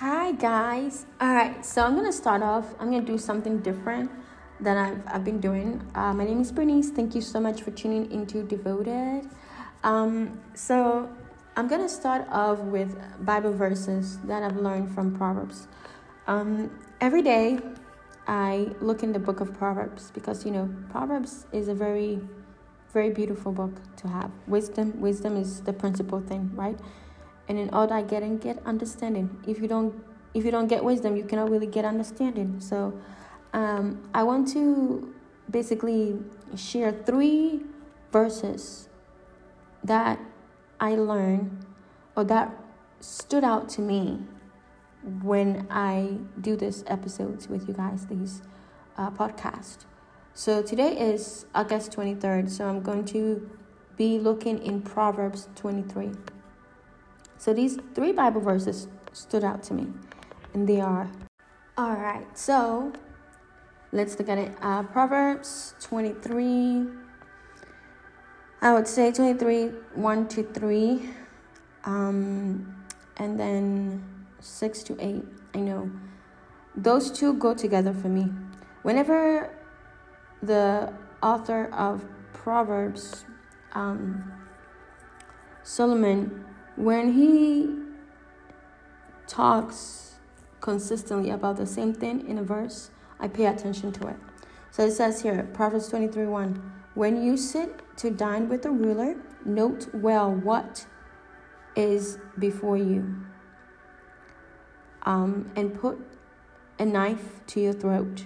Hi guys. All right, so I'm gonna start off. I'm gonna do something different than I've, I've been doing. Uh, my name is Bernice. Thank you so much for tuning into Devoted. Um, so I'm gonna start off with Bible verses that I've learned from Proverbs. Um, every day, I look in the book of Proverbs because you know Proverbs is a very, very beautiful book to have. Wisdom, wisdom is the principal thing, right? And in all that getting get understanding. If you don't if you don't get wisdom you cannot really get understanding. So um, i want to basically share three verses that i learned or that stood out to me when i do this episodes with you guys these uh, podcast so today is august 23rd so i'm going to be looking in proverbs 23 so these three Bible verses stood out to me, and they are all right. So let's look at it. Uh, Proverbs 23. I would say 23, 1 to 3, um, and then 6 to 8. I know those two go together for me. Whenever the author of Proverbs, um, Solomon, when he talks consistently about the same thing in a verse, I pay attention to it. So it says here, Proverbs 23 1 When you sit to dine with a ruler, note well what is before you, um, and put a knife to your throat.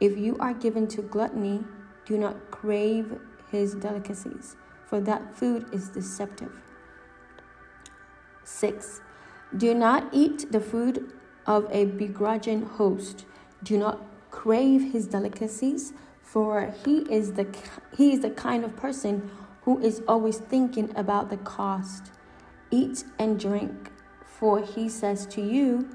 If you are given to gluttony, do not crave his delicacies, for that food is deceptive. 6. Do not eat the food of a begrudging host. Do not crave his delicacies, for he is the he is the kind of person who is always thinking about the cost. Eat and drink, for he says to you,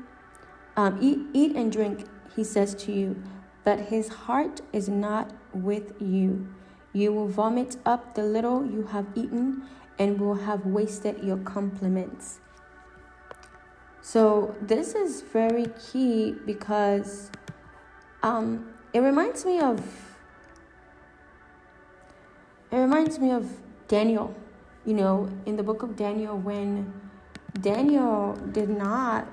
um, eat, eat and drink, he says to you, but his heart is not with you. You will vomit up the little you have eaten and will have wasted your compliments. So, this is very key because um, it reminds me of it reminds me of Daniel, you know, in the book of Daniel when Daniel did not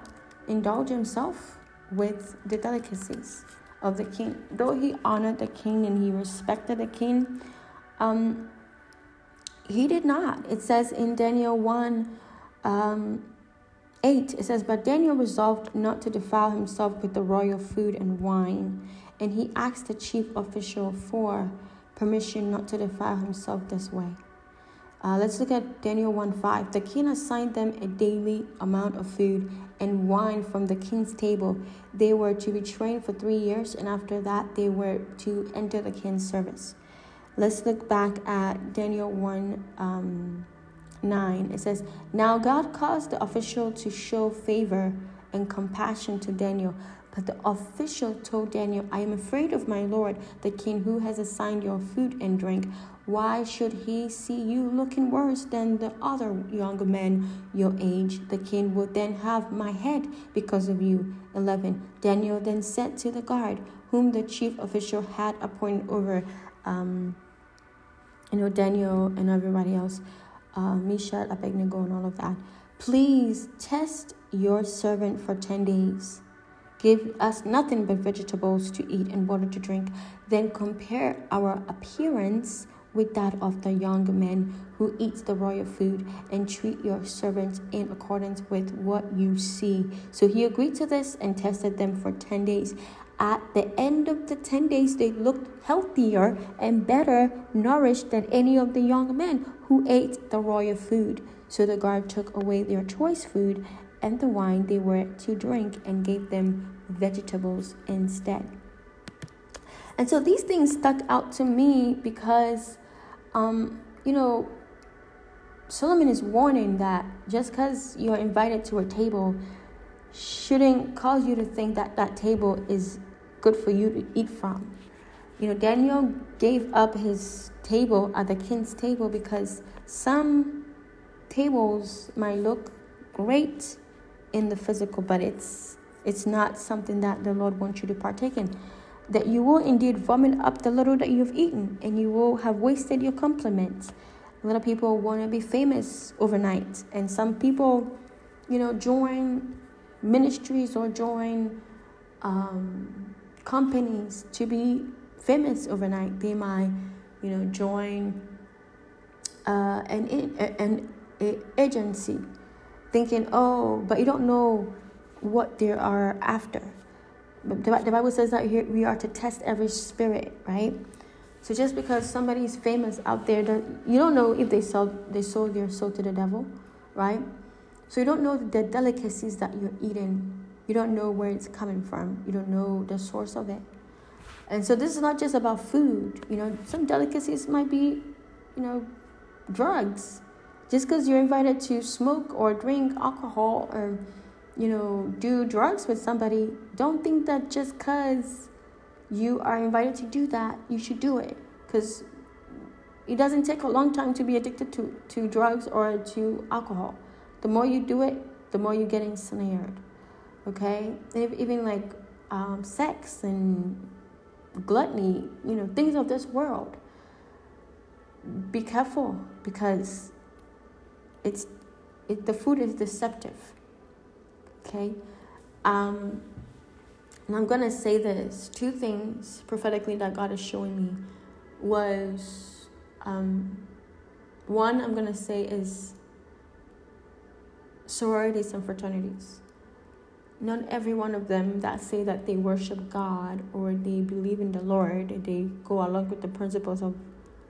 indulge himself with the delicacies of the king. Though he honored the king and he respected the king, um, he did not. It says in Daniel 1 um, 8, it says, But Daniel resolved not to defile himself with the royal food and wine, and he asked the chief official for permission not to defile himself this way. Uh, let's look at Daniel 1 5. The king assigned them a daily amount of food and wine from the king's table. They were to be trained for three years, and after that, they were to enter the king's service. Let's look back at Daniel 1 um, 9. It says, Now God caused the official to show favor and compassion to Daniel. But the official told Daniel, I am afraid of my lord, the king who has assigned your food and drink. Why should he see you looking worse than the other younger men your age? The king will then have my head because of you. 11. Daniel then said to the guard, whom the chief official had appointed over, um, you know, Daniel and everybody else, uh, Mishael, Abednego, and all of that. Please test your servant for 10 days. Give us nothing but vegetables to eat and water to drink. Then compare our appearance with that of the young men who eats the royal food and treat your servants in accordance with what you see. So he agreed to this and tested them for 10 days. At the end of the 10 days, they looked healthier and better nourished than any of the young men who ate the royal food. So the guard took away their choice food and the wine they were to drink and gave them vegetables instead. And so these things stuck out to me because, um, you know, Solomon is warning that just because you're invited to a table shouldn't cause you to think that that table is good for you to eat from. You know, Daniel gave up his table at the king's table because some tables might look great in the physical, but it's it's not something that the Lord wants you to partake in. That you will indeed vomit up the little that you have eaten, and you will have wasted your compliments. A lot of people want to be famous overnight, and some people, you know, join ministries or join um, companies to be famous overnight. They might, you know, join uh, an, an, an agency thinking, oh, but you don't know what they are after. But the Bible says that here we are to test every spirit, right? So just because somebody is famous out there, you don't know if they sold they sold their soul to the devil, right? So you don't know the delicacies that you're eating. You don't know where it's coming from. You don't know the source of it. And so this is not just about food. You know, some delicacies might be, you know, drugs. Just because you're invited to smoke or drink alcohol or, you know, do drugs with somebody, don't think that just because you are invited to do that, you should do it. Because it doesn't take a long time to be addicted to, to drugs or to alcohol. The more you do it, the more you get ensnared. Okay? Even like um, sex and gluttony, you know, things of this world. Be careful because it's it, the food is deceptive. Okay? Um, and I'm to say this two things prophetically that God is showing me was um, one, I'm to say is sororities and fraternities. Not every one of them that say that they worship God or they believe in the Lord, they go along with the principles of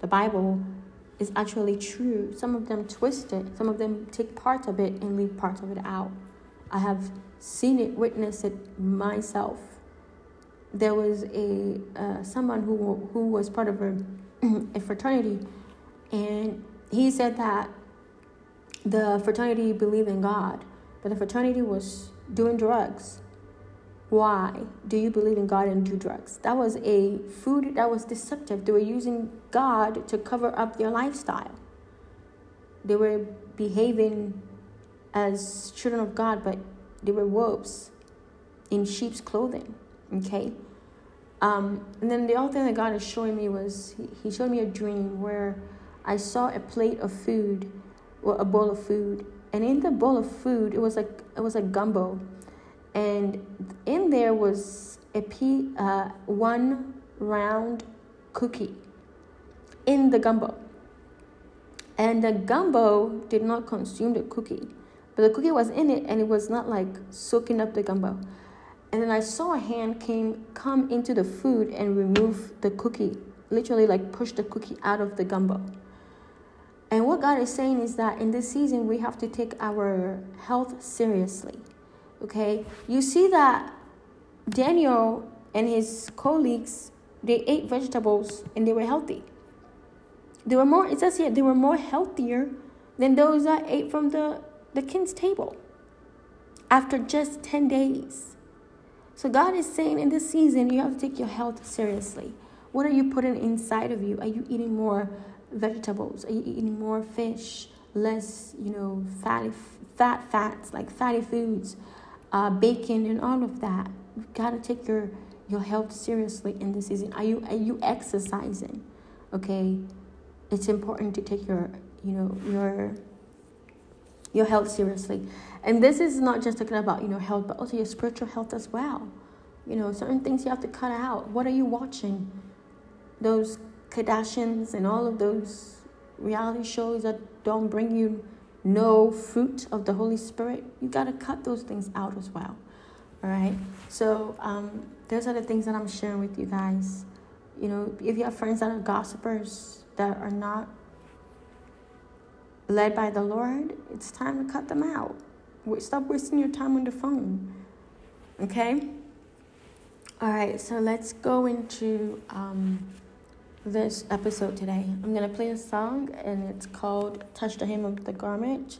the Bible, is actually true. Some of them twist it, some of them take part of it and leave part of it out. I have seen it, witnessed it myself. There was a uh, someone who who was part of a, a fraternity, and he said that the fraternity believed in God, but the fraternity was doing drugs. Why do you believe in God and do drugs? That was a food that was deceptive. They were using God to cover up their lifestyle. They were behaving as children of God, but they were wolves in sheep's clothing. Okay? Um, and then the other thing that God is showing me was he, he showed me a dream where I saw a plate of food, or a bowl of food, and in the bowl of food, it was like it was a gumbo, and in there was a pea, uh, one round cookie in the gumbo. And the gumbo did not consume the cookie. But the cookie was in it and it was not like soaking up the gumbo. And then I saw a hand came come into the food and remove the cookie, literally like push the cookie out of the gumbo. And what God is saying is that in this season we have to take our health seriously. Okay? You see that Daniel and his colleagues they ate vegetables and they were healthy. They were more it says here they were more healthier than those that ate from the the king's table after just 10 days. So God is saying in this season, you have to take your health seriously. What are you putting inside of you? Are you eating more vegetables? Eating more fish? Less, you know, fatty, fat fats like fatty foods, uh, bacon, and all of that. You gotta take your your health seriously in this season. Are you are you exercising? Okay, it's important to take your you know your your health seriously. And this is not just talking about, you know, health, but also your spiritual health as well. You know, certain things you have to cut out. What are you watching? Those Kardashians and all of those reality shows that don't bring you no fruit of the Holy Spirit, you got to cut those things out as well. All right. So, um, those are the things that I'm sharing with you guys. You know, if you have friends that are gossipers, that are not led by the Lord, it's time to cut them out. Stop wasting your time on the phone. Okay? All right, so let's go into um, this episode today. I'm going to play a song, and it's called Touch the Hem of the Garment.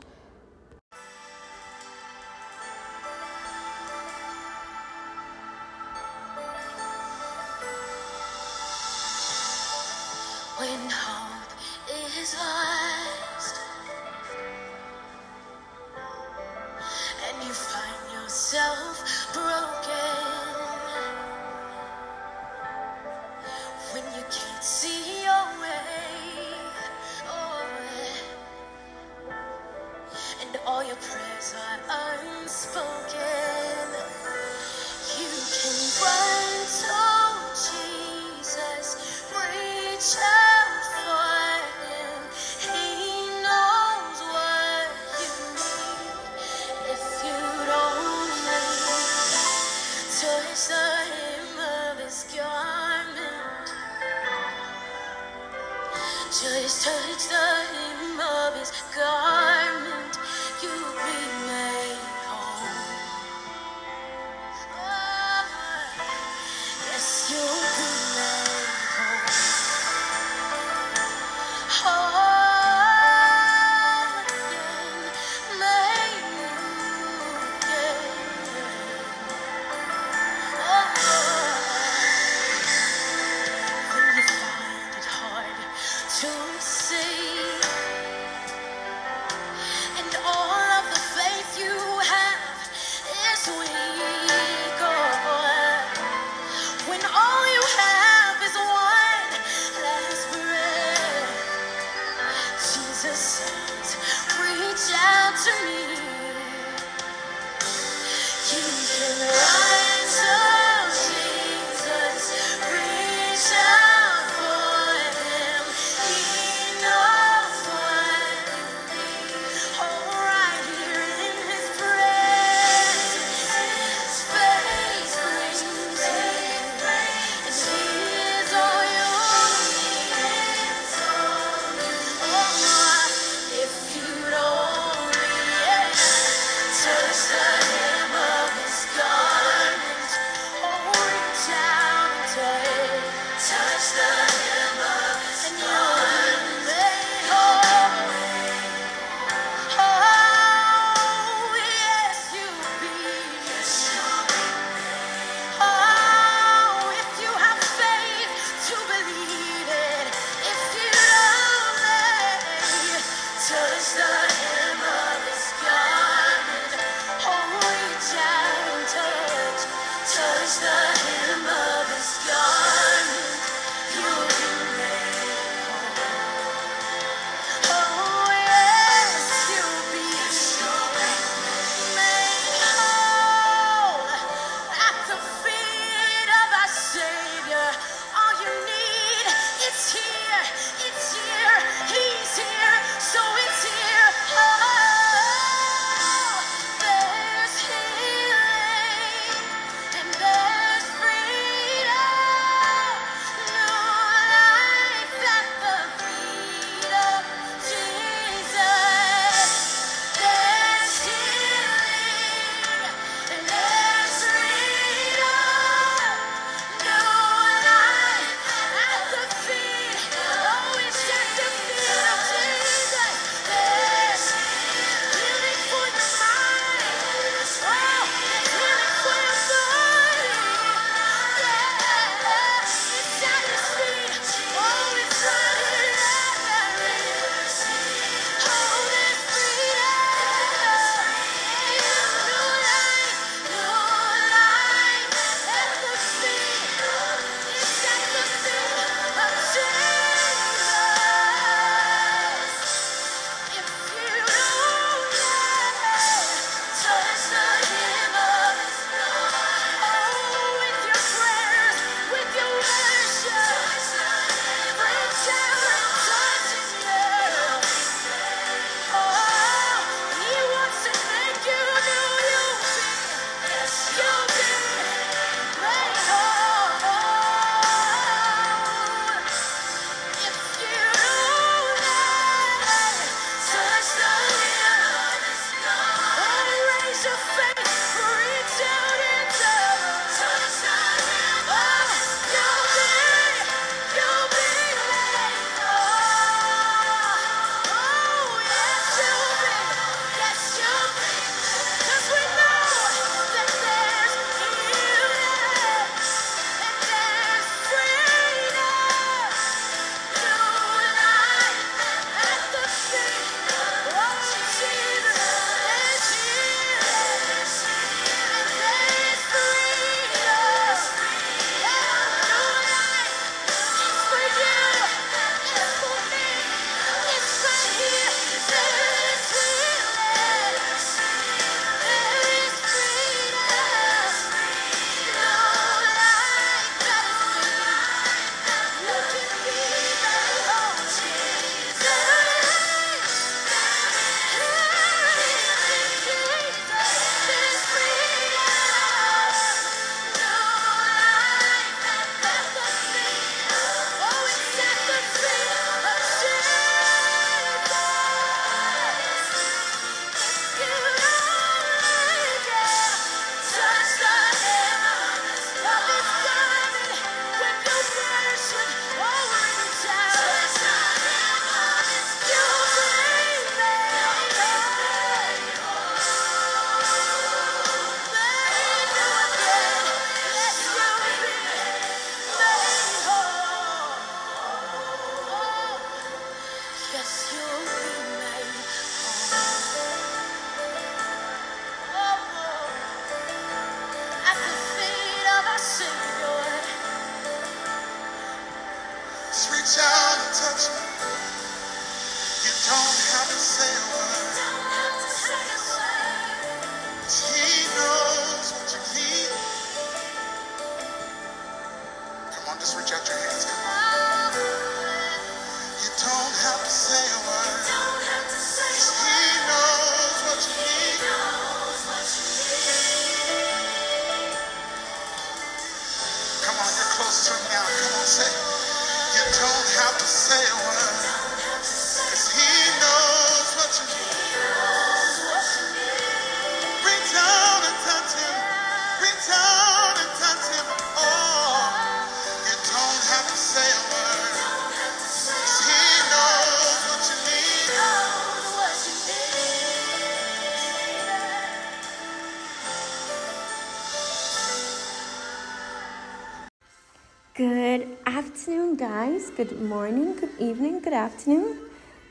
Good morning, good evening, good afternoon.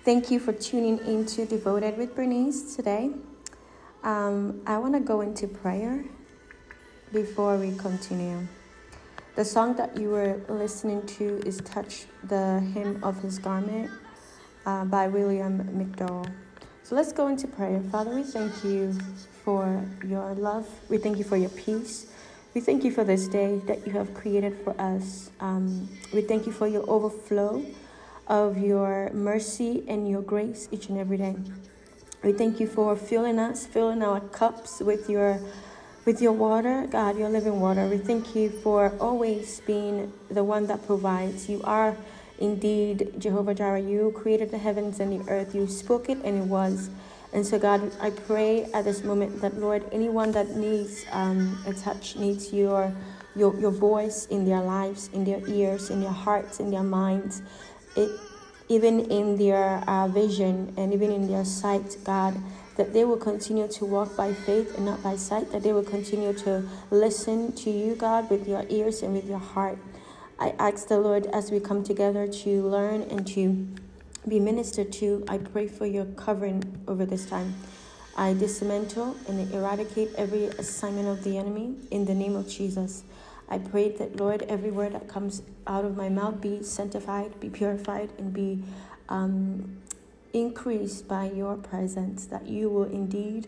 Thank you for tuning into Devoted with Bernice today. Um, I want to go into prayer before we continue. The song that you were listening to is Touch the Hem of His Garment uh, by William McDowell. So let's go into prayer. Father, we thank you for your love. We thank you for your peace. We thank you for this day that you have created for us. Um, we thank you for your overflow of your mercy and your grace each and every day. We thank you for filling us, filling our cups with your with your water, God, your living water. We thank you for always being the one that provides. You are indeed Jehovah Jireh. You created the heavens and the earth. You spoke it and it was. And so, God, I pray at this moment that, Lord, anyone that needs um, a touch, needs your, your, your voice in their lives, in their ears, in their hearts, in their minds, it, even in their uh, vision and even in their sight, God, that they will continue to walk by faith and not by sight, that they will continue to listen to you, God, with your ears and with your heart. I ask the Lord as we come together to learn and to be ministered to, I pray for your covering over this time. I dismantle and eradicate every assignment of the enemy in the name of Jesus. I pray that, Lord, every word that comes out of my mouth be sanctified, be purified, and be um, increased by your presence, that you will indeed.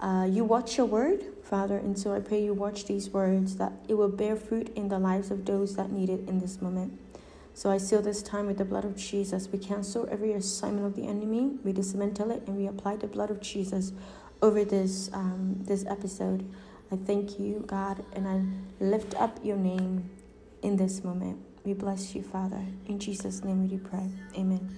Uh, you watch your word, Father, and so I pray you watch these words, that it will bear fruit in the lives of those that need it in this moment. So I seal this time with the blood of Jesus. We cancel every assignment of the enemy. We dismantle it and we apply the blood of Jesus over this um, this episode. I thank you, God, and I lift up your name in this moment. We bless you, Father. In Jesus' name we do pray. Amen.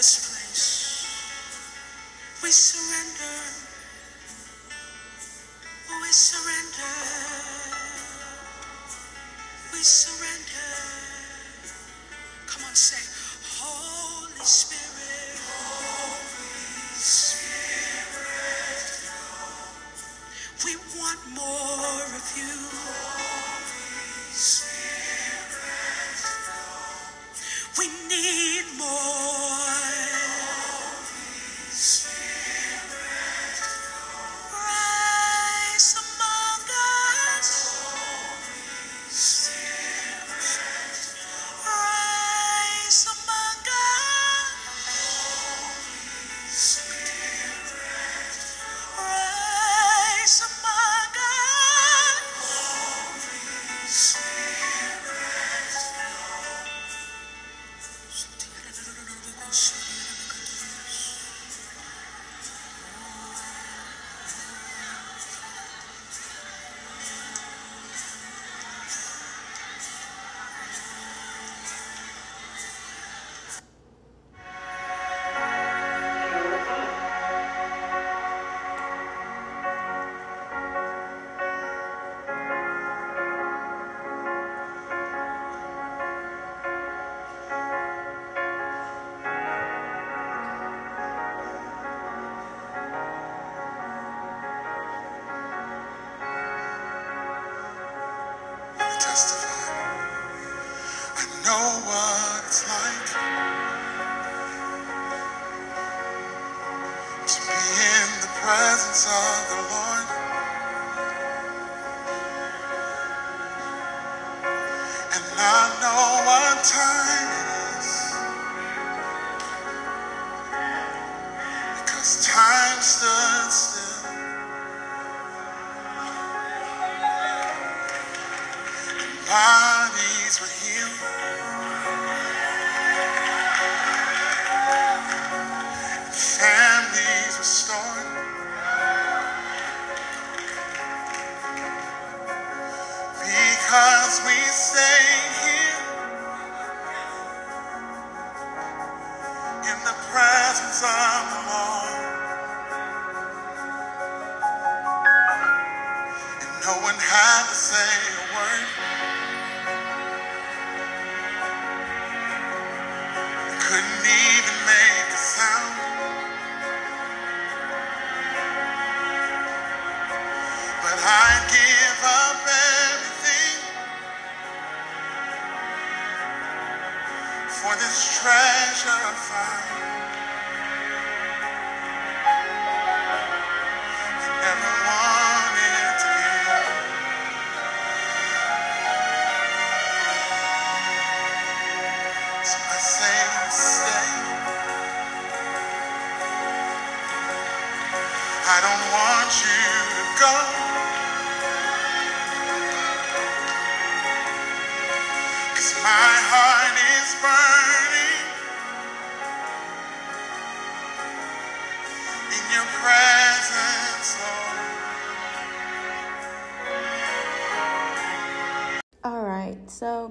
This place, we surrender.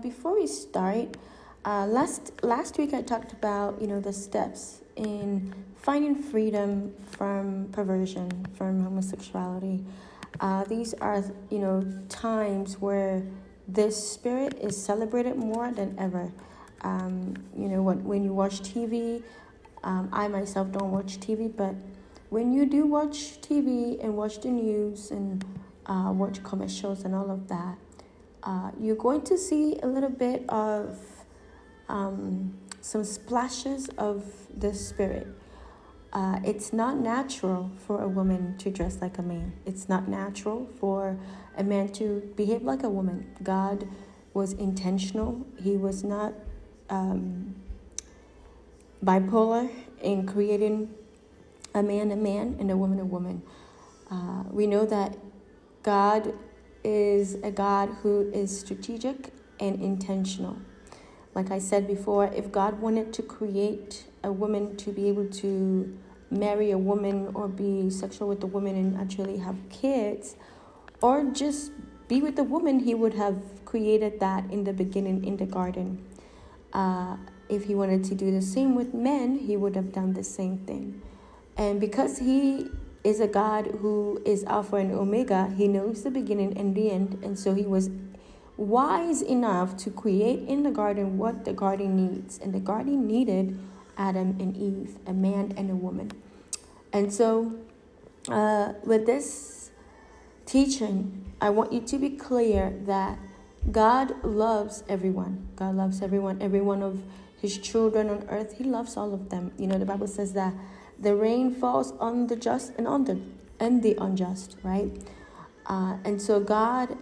Before we start, uh, last last week I talked about you know the steps in finding freedom from perversion, from homosexuality. Uh, these are you know times where this spirit is celebrated more than ever. Um, you know when when you watch TV, um, I myself don't watch TV, but when you do watch TV and watch the news and uh, watch commercials and all of that, uh, you're going to see a little bit of um, some splashes of the spirit. Uh, it's not natural for a woman to dress like a man. It's not natural for a man to behave like a woman. God was intentional. He was not um, bipolar in creating a man a man and a woman a woman. Uh, we know that God is a God who is strategic and intentional. Like I said before, if God wanted to create a woman to be able to marry a woman or be sexual with a woman and actually have kids, or just be with a woman, He would have created that in the beginning in the garden. Uh, if He wanted to do the same with men, He would have done the same thing. And because He is a God who is Alpha and Omega, He knows the beginning and the end, and so He was wise enough to create in the garden what the garden needs. And the garden needed Adam and Eve, a man and a woman. And so, uh, with this teaching, I want you to be clear that God loves everyone. God loves everyone, every one of His children on earth. He loves all of them. You know, the Bible says that the rain falls on the just and on the and the unjust, right? Uh, and so God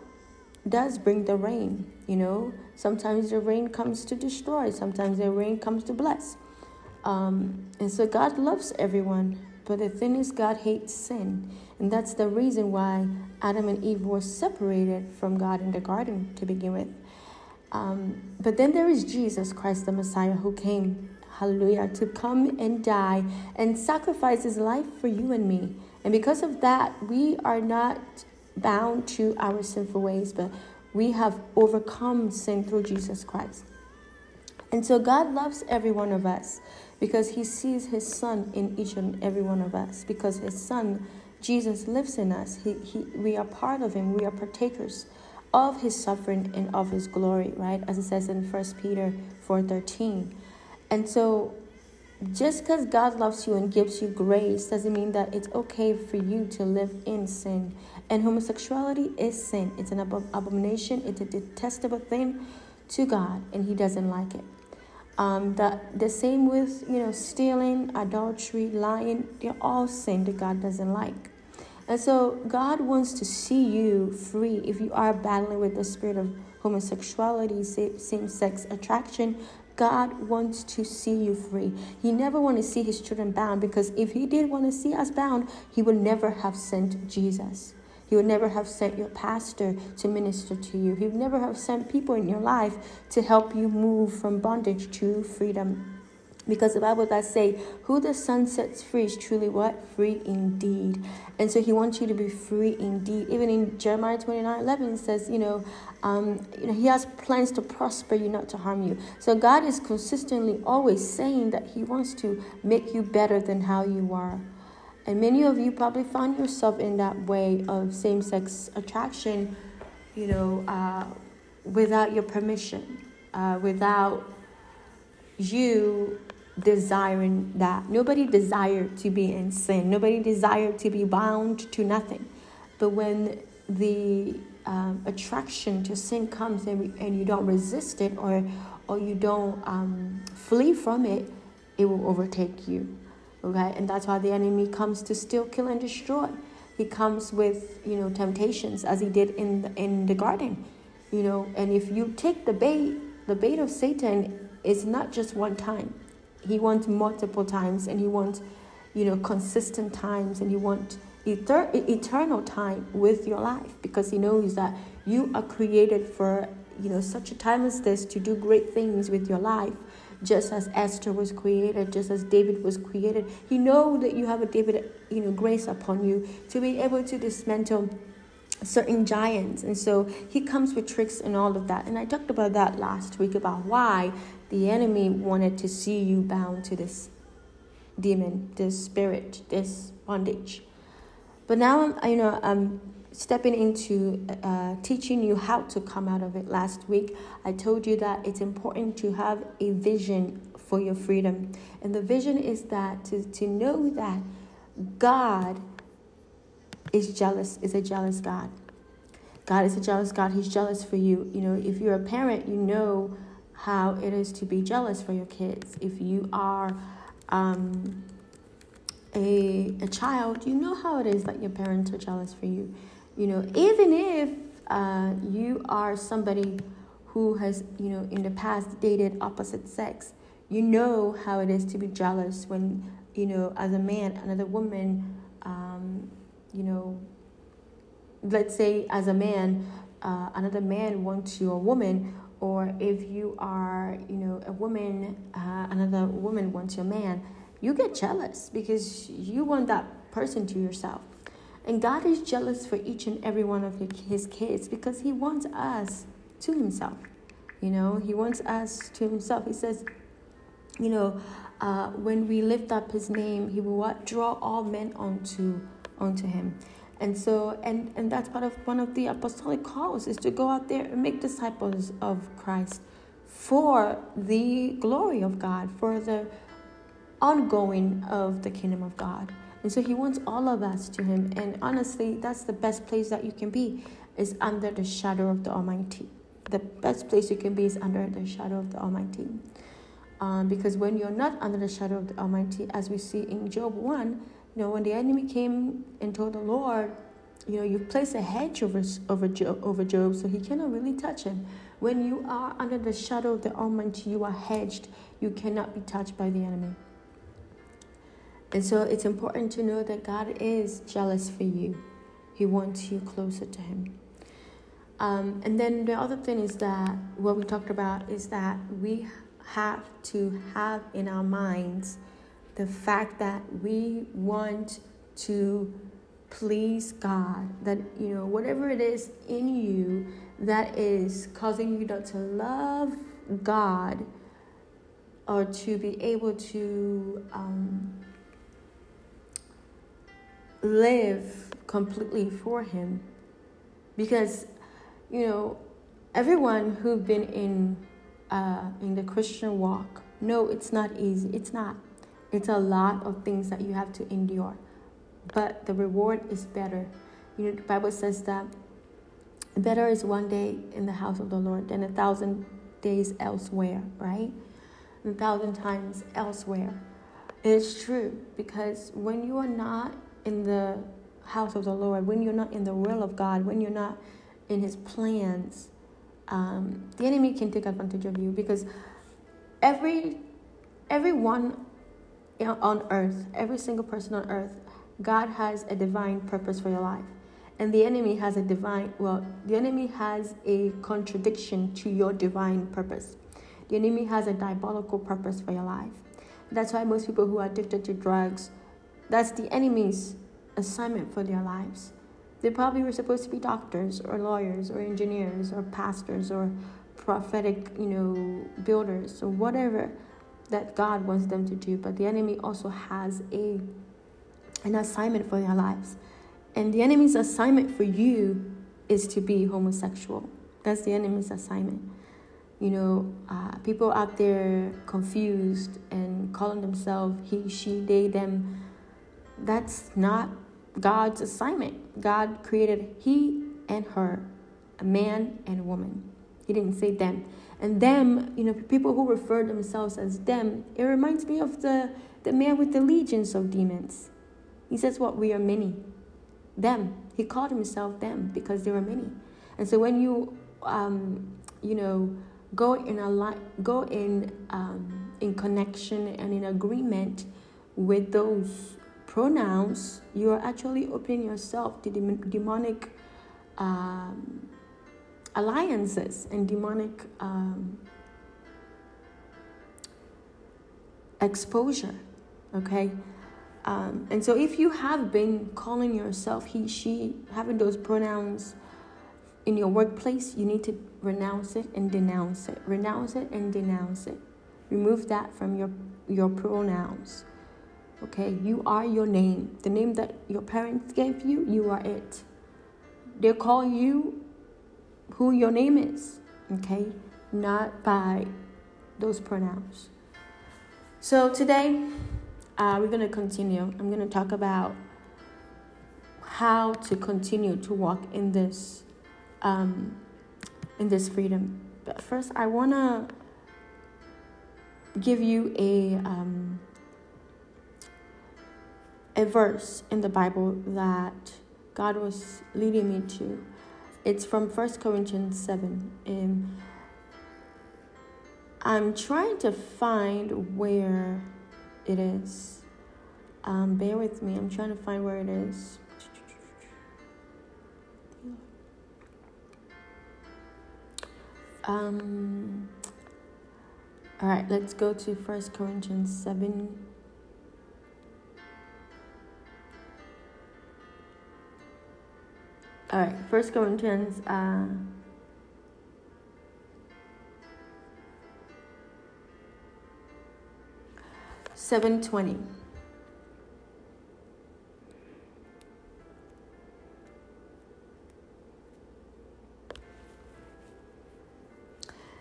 does bring the rain. You know, sometimes the rain comes to destroy. Sometimes the rain comes to bless. Um, and so God loves everyone, but the thing is, God hates sin, and that's the reason why Adam and Eve were separated from God in the garden to begin with. Um, but then there is Jesus Christ, the Messiah, who came hallelujah, to come and die and sacrifice his life for you and me. And because of that, we are not bound to our sinful ways, but we have overcome sin through Jesus Christ. And so God loves every one of us because he sees his son in each and every one of us because his son Jesus lives in us. He, he, we are part of him. We are partakers of his suffering and of his glory, right? As it says in 1 Peter 4:13. And so just because God loves you and gives you grace doesn't mean that it's okay for you to live in sin. And homosexuality is sin. It's an ab- abomination. It's a detestable thing to God, and He doesn't like it. Um, the, the same with you know stealing, adultery, lying. They're all sin that God doesn't like. And so God wants to see you free if you are battling with the spirit of homosexuality, same sex attraction. God wants to see you free. He never want to see his children bound because if he did want to see us bound, he would never have sent Jesus. He would never have sent your pastor to minister to you. He would never have sent people in your life to help you move from bondage to freedom. Because the Bible does say, who the Son sets free is truly what? Free indeed. And so he wants you to be free indeed. Even in Jeremiah 29 11, it says, you know, um, you know, he has plans to prosper you, not to harm you. So God is consistently always saying that he wants to make you better than how you are. And many of you probably found yourself in that way of same sex attraction, you know, uh, without your permission, uh, without you desiring that. Nobody desired to be in sin. Nobody desired to be bound to nothing. But when the um, attraction to sin comes and, and you don't resist it or, or you don't um, flee from it, it will overtake you. Okay? And that's why the enemy comes to steal, kill, and destroy. He comes with, you know, temptations as he did in the, in the garden. You know, and if you take the bait, the bait of Satan is not just one time. He wants multiple times and he wants, you know, consistent times and he wants eternal time with your life because he knows that you are created for, you know, such a time as this to do great things with your life just as Esther was created, just as David was created. He know that you have a David, you know, grace upon you to be able to dismantle certain giants. And so he comes with tricks and all of that. And I talked about that last week about why the enemy wanted to see you bound to this demon, this spirit, this bondage. But now I'm, you know, I'm stepping into uh, teaching you how to come out of it. Last week, I told you that it's important to have a vision for your freedom, and the vision is that to to know that God is jealous, is a jealous God. God is a jealous God. He's jealous for you. You know, if you're a parent, you know how it is to be jealous for your kids. If you are um, a, a child, you know how it is that your parents are jealous for you. You know, even if uh, you are somebody who has, you know, in the past dated opposite sex, you know how it is to be jealous when, you know, as a man, another woman, um, you know, let's say as a man, uh, another man wants you a woman, or if you are, you know, a woman, uh, another woman wants your man you get jealous because you want that person to yourself. And God is jealous for each and every one of his kids because he wants us to himself. You know, he wants us to himself. He says, you know, uh, when we lift up his name, he will? Draw all men onto onto him. And so, and, and that's part of one of the apostolic calls is to go out there and make disciples of Christ for the glory of God, for the ongoing of the kingdom of God. And so he wants all of us to him. And honestly, that's the best place that you can be is under the shadow of the Almighty. The best place you can be is under the shadow of the Almighty. Um, because when you're not under the shadow of the Almighty, as we see in Job 1, you know, when the enemy came and told the Lord, you know, you place a hedge over, over, Job, over Job so he cannot really touch him. When you are under the shadow of the Almighty, you are hedged. You cannot be touched by the enemy. And so it's important to know that God is jealous for you. He wants you closer to Him. Um, and then the other thing is that what we talked about is that we have to have in our minds the fact that we want to please God. That, you know, whatever it is in you that is causing you not to love God or to be able to. Um, live completely for him because you know everyone who've been in uh, in the christian walk no it's not easy it's not it's a lot of things that you have to endure but the reward is better. You know the bible says that better is one day in the house of the lord than a thousand days elsewhere right? A thousand times elsewhere. It's true because when you are not in the house of the Lord, when you're not in the will of God, when you're not in His plans, um, the enemy can take advantage of you because every everyone on earth, every single person on earth, God has a divine purpose for your life. And the enemy has a divine, well, the enemy has a contradiction to your divine purpose. The enemy has a diabolical purpose for your life. That's why most people who are addicted to drugs, that's the enemy's assignment for their lives. They probably were supposed to be doctors or lawyers or engineers or pastors or prophetic, you know, builders or whatever that God wants them to do. But the enemy also has a an assignment for their lives. And the enemy's assignment for you is to be homosexual. That's the enemy's assignment. you know, uh, people out there confused and calling themselves he, she, they, them. That's not God's assignment. God created he and her, a man and a woman. He didn't say them. And them, you know, people who refer themselves as them, it reminds me of the, the man with the legions of demons. He says, What? We are many. Them. He called himself them because there were many. And so when you, um, you know, go in a li- go in um, in connection and in agreement with those pronouns, you are actually opening yourself to dem- demonic um, alliances and demonic um, exposure. Okay. Um, and so, if you have been calling yourself he, she, having those pronouns in your workplace, you need to renounce it and denounce it. Renounce it and denounce it. Remove that from your, your pronouns. Okay, you are your name. The name that your parents gave you, you are it. They call you who your name is, okay? Not by those pronouns. So today, uh, we're going to continue. I'm going to talk about how to continue to walk in this um, in this freedom. But first, I want to give you a um, a verse in the Bible that God was leading me to. It's from First Corinthians 7. And I'm trying to find where it is. Um, bear with me. I'm trying to find where it is. Um, all right, let's go to First Corinthians 7. All right, First Corinthians uh, seven twenty.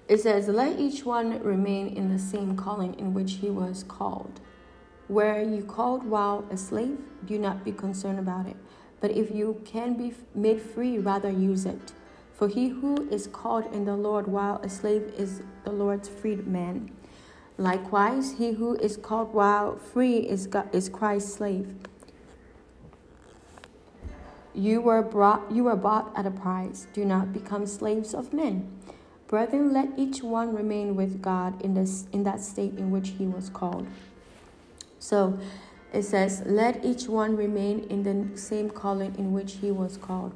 It says, Let each one remain in the same calling in which he was called. Where you called while a slave, do not be concerned about it. But if you can be made free, rather use it. For he who is called in the Lord while a slave is the Lord's freedman. Likewise, he who is called while free is, God, is Christ's slave. You were brought you were bought at a price. Do not become slaves of men. Brethren, let each one remain with God in this in that state in which he was called. So it says, Let each one remain in the same calling in which he was called.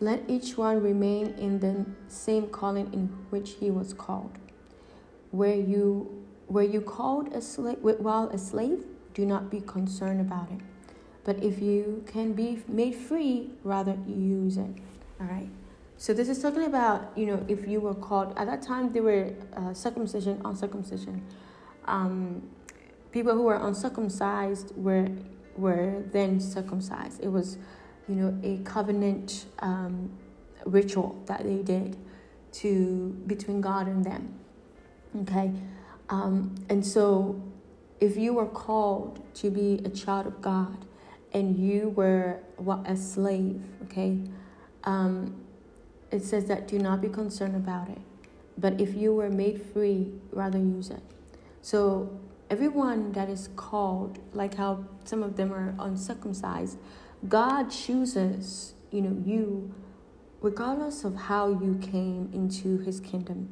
Let each one remain in the same calling in which he was called. Where you where you called a slave while a slave, do not be concerned about it. But if you can be made free, rather use it. All right. So this is talking about, you know, if you were called at that time, there were uh, circumcision, uncircumcision. Um, people who were uncircumcised were were then circumcised. It was, you know, a covenant um, ritual that they did to between God and them. Okay, um, and so if you were called to be a child of God and you were what a slave, okay. Um, it says that do not be concerned about it. But if you were made free, rather use it. So everyone that is called, like how some of them are uncircumcised, God chooses, you know, you regardless of how you came into his kingdom.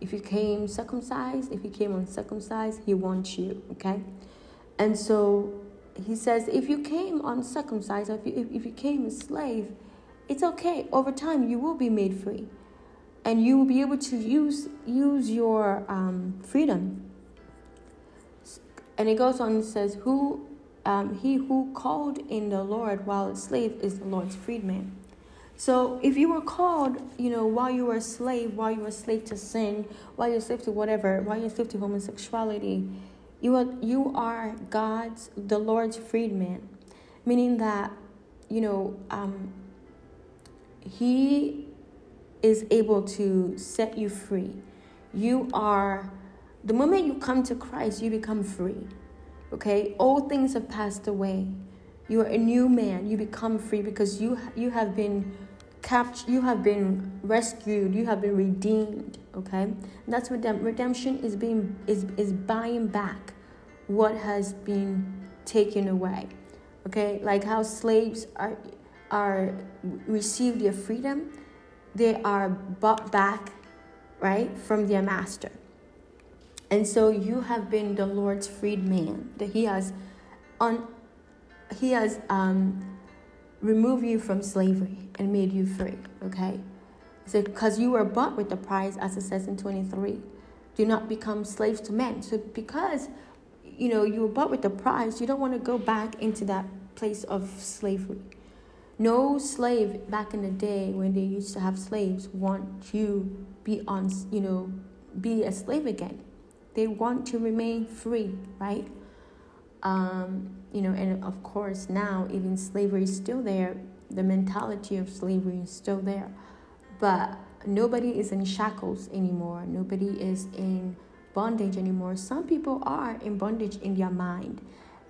If you came circumcised, if you came uncircumcised, he wants you, okay? And so he says, if you came uncircumcised, if you, if you came a slave, it's okay. Over time, you will be made free, and you will be able to use use your um, freedom. And it goes on and says, "Who um, he who called in the Lord while a slave is the Lord's freedman." So if you were called, you know, while you were a slave, while you were a slave to sin, while you're a slave to whatever, while you're a slave to homosexuality, you are you are God's the Lord's freedman, meaning that, you know, um, he is able to set you free. You are, the moment you come to Christ, you become free. Okay? All things have passed away. You are a new man. You become free because you you have been captured, you have been rescued, you have been redeemed. Okay? And that's what redemption is being is is buying back what has been taken away. Okay? Like how slaves are are receive their freedom, they are bought back, right, from their master. And so you have been the Lord's freed man. That He has on He has um removed you from slavery and made you free. Okay? So because you were bought with the price, as it says in 23. Do not become slaves to men. So because you know you were bought with the price, you don't want to go back into that place of slavery. No slave back in the day when they used to have slaves want to be on, you know, be a slave again. They want to remain free, right? Um, you know, and of course now even slavery is still there. The mentality of slavery is still there, but nobody is in shackles anymore. Nobody is in bondage anymore. Some people are in bondage in their mind,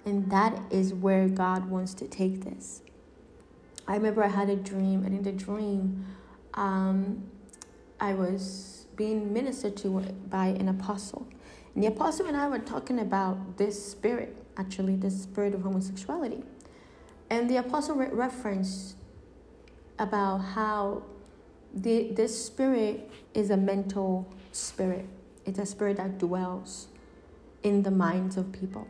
and that is where God wants to take this. I remember I had a dream, and in the dream, um, I was being ministered to by an apostle. The apostle and I were talking about this spirit, actually, this spirit of homosexuality. And the apostle re- referenced about how the, this spirit is a mental spirit, it's a spirit that dwells in the minds of people.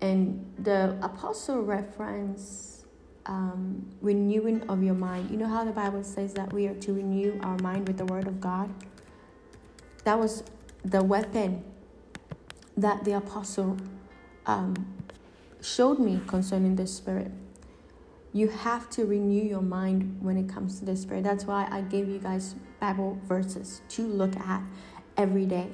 And the apostle referenced um, renewing of your mind. You know how the Bible says that we are to renew our mind with the Word of God? That was the weapon that the apostle um, showed me concerning the Spirit. You have to renew your mind when it comes to the Spirit. That's why I gave you guys Bible verses to look at every day.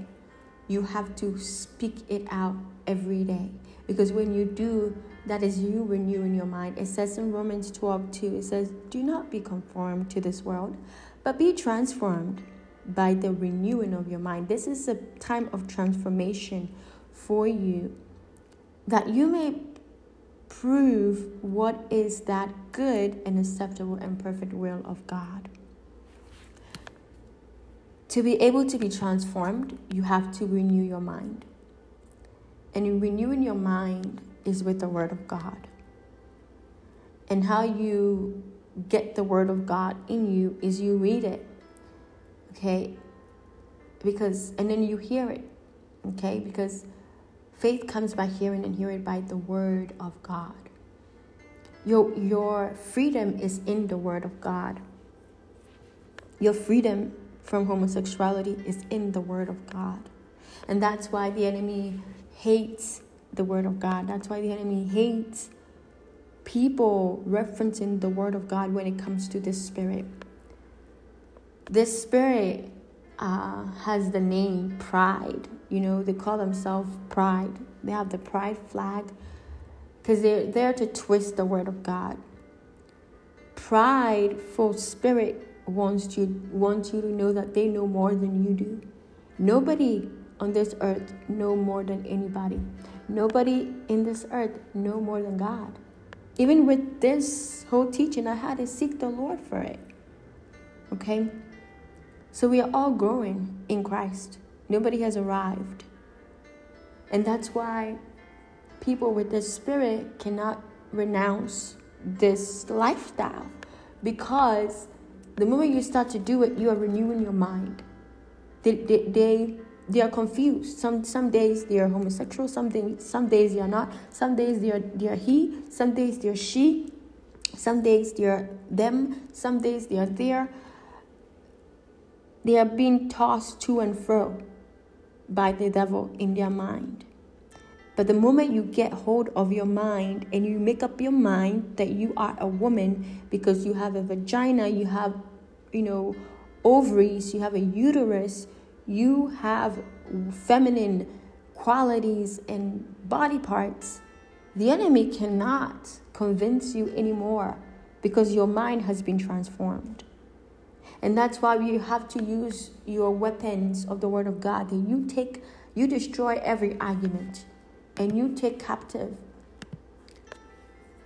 You have to speak it out every day. Because when you do, that is you renewing your mind. It says in Romans 12 2, it says, Do not be conformed to this world, but be transformed by the renewing of your mind. This is a time of transformation for you that you may prove what is that good and acceptable and perfect will of God. To be able to be transformed, you have to renew your mind. And in renewing your mind, is with the Word of God. And how you get the Word of God in you is you read it. Okay? Because, and then you hear it. Okay? Because faith comes by hearing and hearing by the Word of God. Your, your freedom is in the Word of God. Your freedom from homosexuality is in the Word of God. And that's why the enemy hates the Word of God. That's why the enemy hates people referencing the Word of God when it comes to this spirit. This spirit uh, has the name pride. You know, they call themselves pride. They have the pride flag because they're there to twist the Word of God. Prideful spirit wants you wants you to know that they know more than you do. Nobody on this earth know more than anybody. Nobody in this earth know more than God. Even with this whole teaching, I had to seek the Lord for it. Okay? So we are all growing in Christ. Nobody has arrived. And that's why people with this spirit cannot renounce this lifestyle because the moment you start to do it, you are renewing your mind. They, they, they they are confused. Some some days they are homosexual, some some days they are not. Some days they are they are he, some days they are she, some days they are them, some days they are there. They are being tossed to and fro by the devil in their mind. But the moment you get hold of your mind and you make up your mind that you are a woman because you have a vagina, you have, you know, ovaries, you have a uterus, you have feminine qualities and body parts, the enemy cannot convince you anymore because your mind has been transformed. And that's why you have to use your weapons of the word of God. And you take, you destroy every argument, and you take captive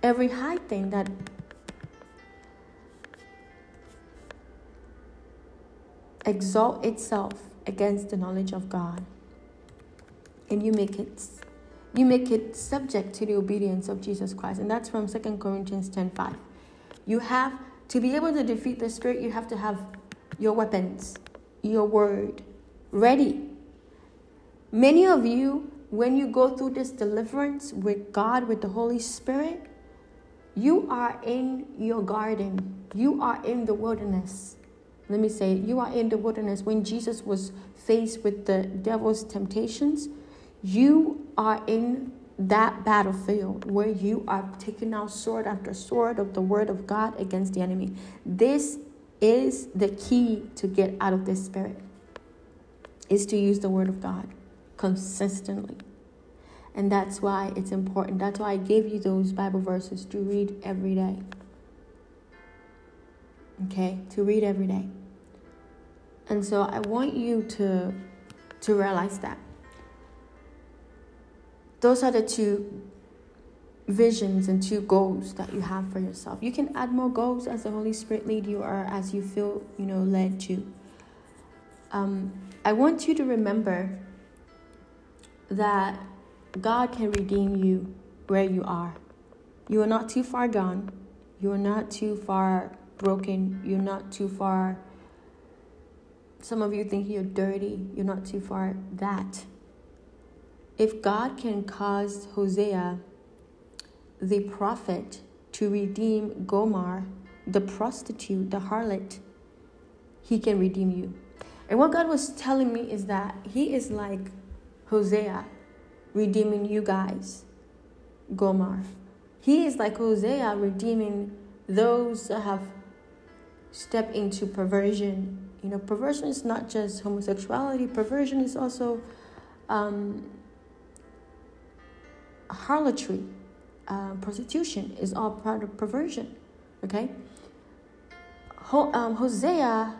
every high thing that exalt itself against the knowledge of God. And you make it you make it subject to the obedience of Jesus Christ. And that's from 2 Corinthians 10 5. You have to be able to defeat the spirit, you have to have your weapons, your word ready. Many of you, when you go through this deliverance with God, with the Holy Spirit, you are in your garden. You are in the wilderness. Let me say, you are in the wilderness. When Jesus was faced with the devil's temptations, you are in that battlefield where you are taking out sword after sword of the word of God against the enemy. This is the key to get out of this spirit is to use the word of God consistently. And that's why it's important. That's why I gave you those Bible verses to read every day. Okay? To read every day. And so I want you to to realize that. Those are the two visions and two goals that you have for yourself. You can add more goals as the Holy Spirit lead you or as you feel, you know, led to. Um, I want you to remember that God can redeem you where you are. You are not too far gone. You are not too far broken. You're not too far. Some of you think you're dirty. You're not too far that. If God can cause Hosea, the prophet, to redeem Gomer, the prostitute, the harlot, he can redeem you. And what God was telling me is that he is like Hosea redeeming you guys, Gomer. He is like Hosea redeeming those that have stepped into perversion. You know, perversion is not just homosexuality, perversion is also um, harlotry, uh, prostitution is all part of perversion. Okay? Ho- um, Hosea,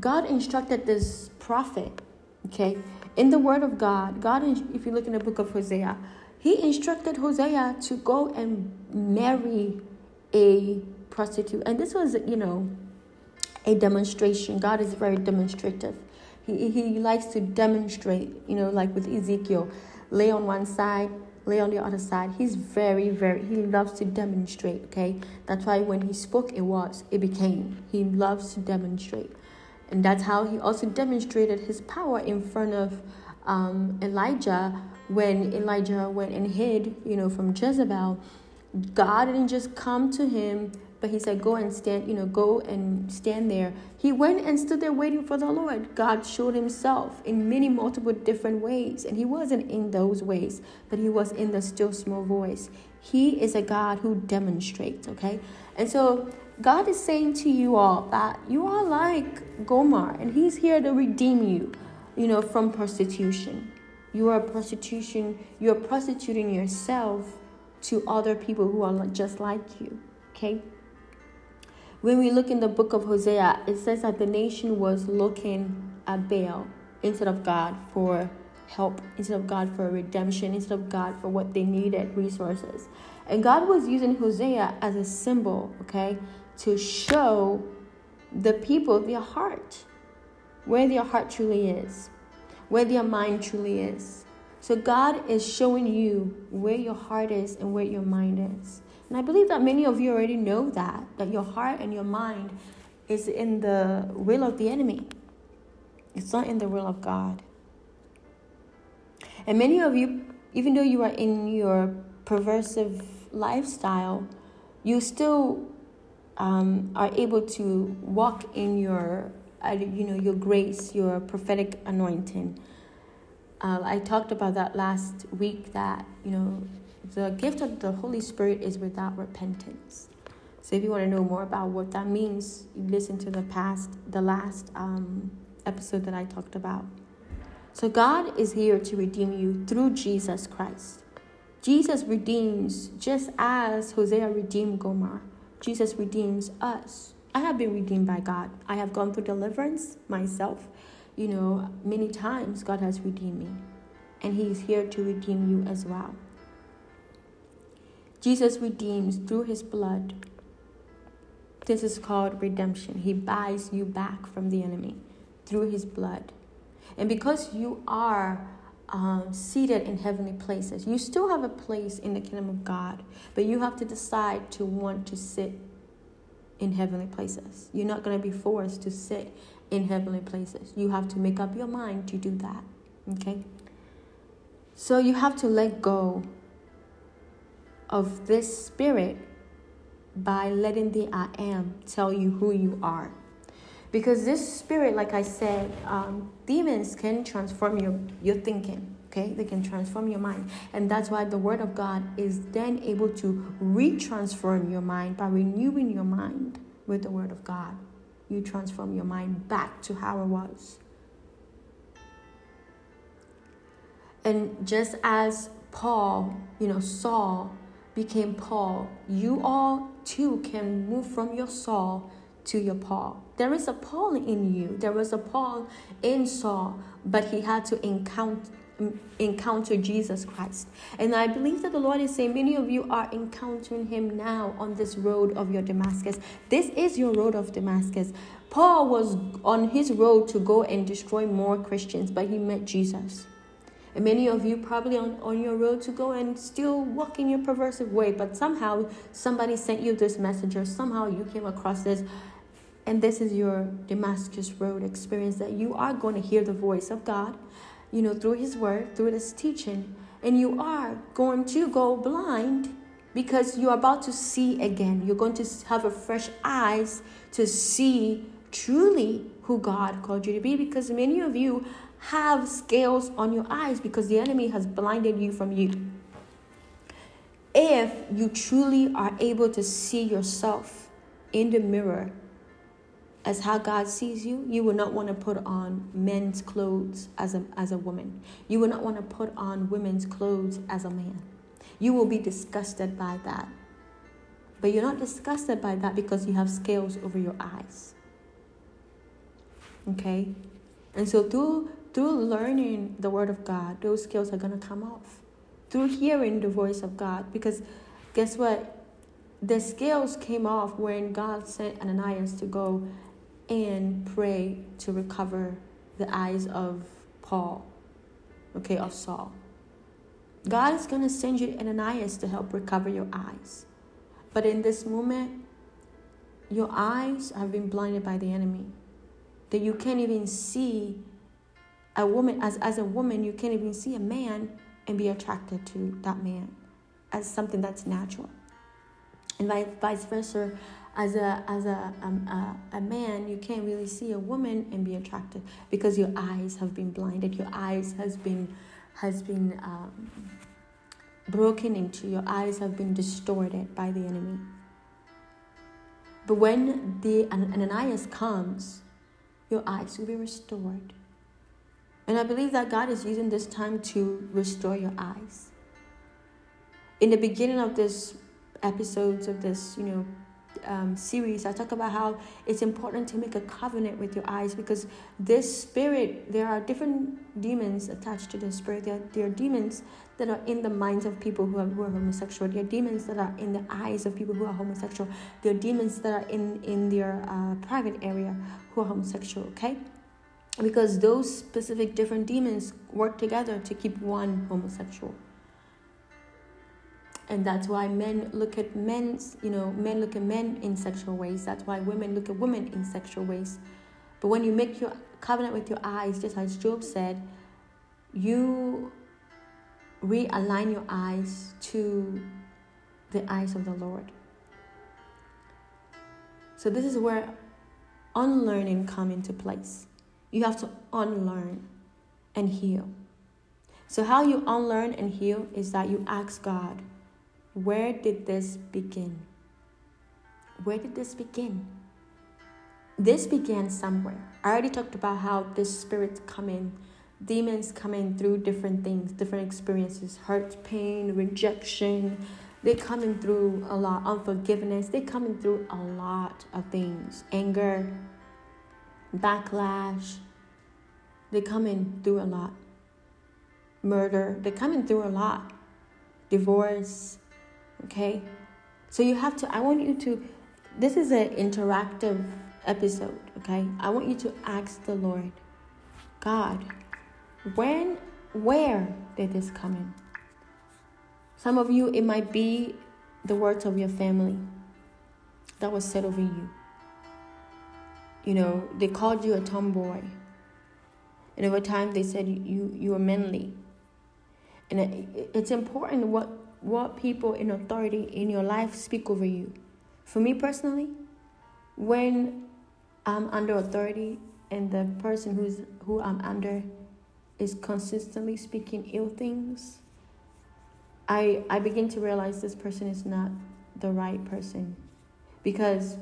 God instructed this prophet, okay, in the Word of God, God, if you look in the book of Hosea, He instructed Hosea to go and marry a prostitute. And this was, you know, a demonstration. God is very demonstrative. He, he likes to demonstrate, you know, like with Ezekiel, lay on one side, lay on the other side. He's very, very, he loves to demonstrate, okay? That's why when he spoke, it was, it became. He loves to demonstrate. And that's how he also demonstrated his power in front of um, Elijah when Elijah went and hid, you know, from Jezebel. God didn't just come to him, but he said, Go and stand, you know, go and stand there. He went and stood there waiting for the Lord. God showed himself in many, multiple different ways. And he wasn't in those ways, but he was in the still small voice. He is a God who demonstrates, okay? And so God is saying to you all that you are like Gomer, and He's here to redeem you, you know, from prostitution. You are prostitution. You are prostituting yourself to other people who are just like you. Okay. When we look in the book of Hosea, it says that the nation was looking at Baal instead of God for help, instead of God for redemption, instead of God for what they needed, resources. And God was using Hosea as a symbol, okay, to show the people their heart, where their heart truly is, where their mind truly is. So God is showing you where your heart is and where your mind is. And I believe that many of you already know that, that your heart and your mind is in the will of the enemy. It's not in the will of God. And many of you, even though you are in your perversive lifestyle, you still um, are able to walk in your, uh, you know, your grace, your prophetic anointing. Uh, I talked about that last week. That you know, the gift of the Holy Spirit is without repentance. So if you want to know more about what that means, listen to the past, the last um, episode that I talked about. So God is here to redeem you through Jesus Christ. Jesus redeems just as Hosea redeemed Gomer. Jesus redeems us I have been redeemed by God. I have gone through deliverance myself. You know, many times God has redeemed me, and He is here to redeem you as well. Jesus redeems through His blood. This is called redemption. He buys you back from the enemy through His blood. And because you are um, seated in heavenly places, you still have a place in the kingdom of God, but you have to decide to want to sit in heavenly places. You're not going to be forced to sit in heavenly places. You have to make up your mind to do that. Okay? So you have to let go of this spirit by letting the I am tell you who you are. Because this spirit, like I said, um, demons can transform your, your thinking. Okay, they can transform your mind, and that's why the Word of God is then able to retransform your mind by renewing your mind with the Word of God. You transform your mind back to how it was. And just as Paul, you know, Saul became Paul, you all too can move from your Saul to your Paul. There is a Paul in you. There was a Paul in Saul, but he had to encounter mm, encounter Jesus Christ. And I believe that the Lord is saying many of you are encountering him now on this road of your Damascus. This is your road of Damascus. Paul was on his road to go and destroy more Christians, but he met Jesus. And many of you probably on, on your road to go and still walk in your perversive way, but somehow somebody sent you this message or somehow you came across this. And this is your Damascus Road experience that you are going to hear the voice of God, you know, through His Word, through His teaching, and you are going to go blind because you're about to see again. You're going to have a fresh eyes to see truly who God called you to be because many of you have scales on your eyes because the enemy has blinded you from you. If you truly are able to see yourself in the mirror as how God sees you, you will not want to put on men's clothes as a, as a woman. You will not want to put on women's clothes as a man. You will be disgusted by that. But you're not disgusted by that because you have scales over your eyes. Okay? And so through through learning the word of God, those scales are gonna come off. Through hearing the voice of God. Because guess what? The scales came off when God sent Ananias to go and pray to recover the eyes of Paul, okay, of Saul. God is going to send you Ananias to help recover your eyes. But in this moment, your eyes have been blinded by the enemy. That you can't even see a woman, as, as a woman, you can't even see a man and be attracted to that man as something that's natural. And vice versa, as a as a, um, a, a man you can't really see a woman and be attracted because your eyes have been blinded. Your eyes has been has been um, broken into. Your eyes have been distorted by the enemy. But when the ananias comes your eyes will be restored and i believe that god is using this time to restore your eyes in the beginning of this episodes of this you know um, series, I talk about how it's important to make a covenant with your eyes because this spirit, there are different demons attached to this spirit. There, there are demons that are in the minds of people who are, who are homosexual. There are demons that are in the eyes of people who are homosexual. There are demons that are in, in their uh, private area who are homosexual, okay? Because those specific different demons work together to keep one homosexual. And that's why men look at men's you know men look at men in sexual ways. That's why women look at women in sexual ways. But when you make your covenant with your eyes just as job said you realign your eyes to the eyes of the lord. So this is where unlearning come into place you have to unlearn and heal so how you unlearn and heal is that you ask god where did this begin? Where did this begin? This began somewhere. I already talked about how this spirit come in, demons come in through different things, different experiences hurt, pain, rejection, They're coming through a lot unforgiveness. They're coming through a lot of things anger, backlash. They're in through a lot. Murder. they come in through a lot. Divorce. Okay? So you have to, I want you to, this is an interactive episode, okay? I want you to ask the Lord, God, when, where did this come in? Some of you, it might be the words of your family that was said over you. You know, they called you a tomboy. And over time, they said you, you were manly. And it's important what, what people in authority in your life speak over you. For me personally, when I'm under authority and the person who's who I'm under is consistently speaking ill things, I I begin to realize this person is not the right person. Because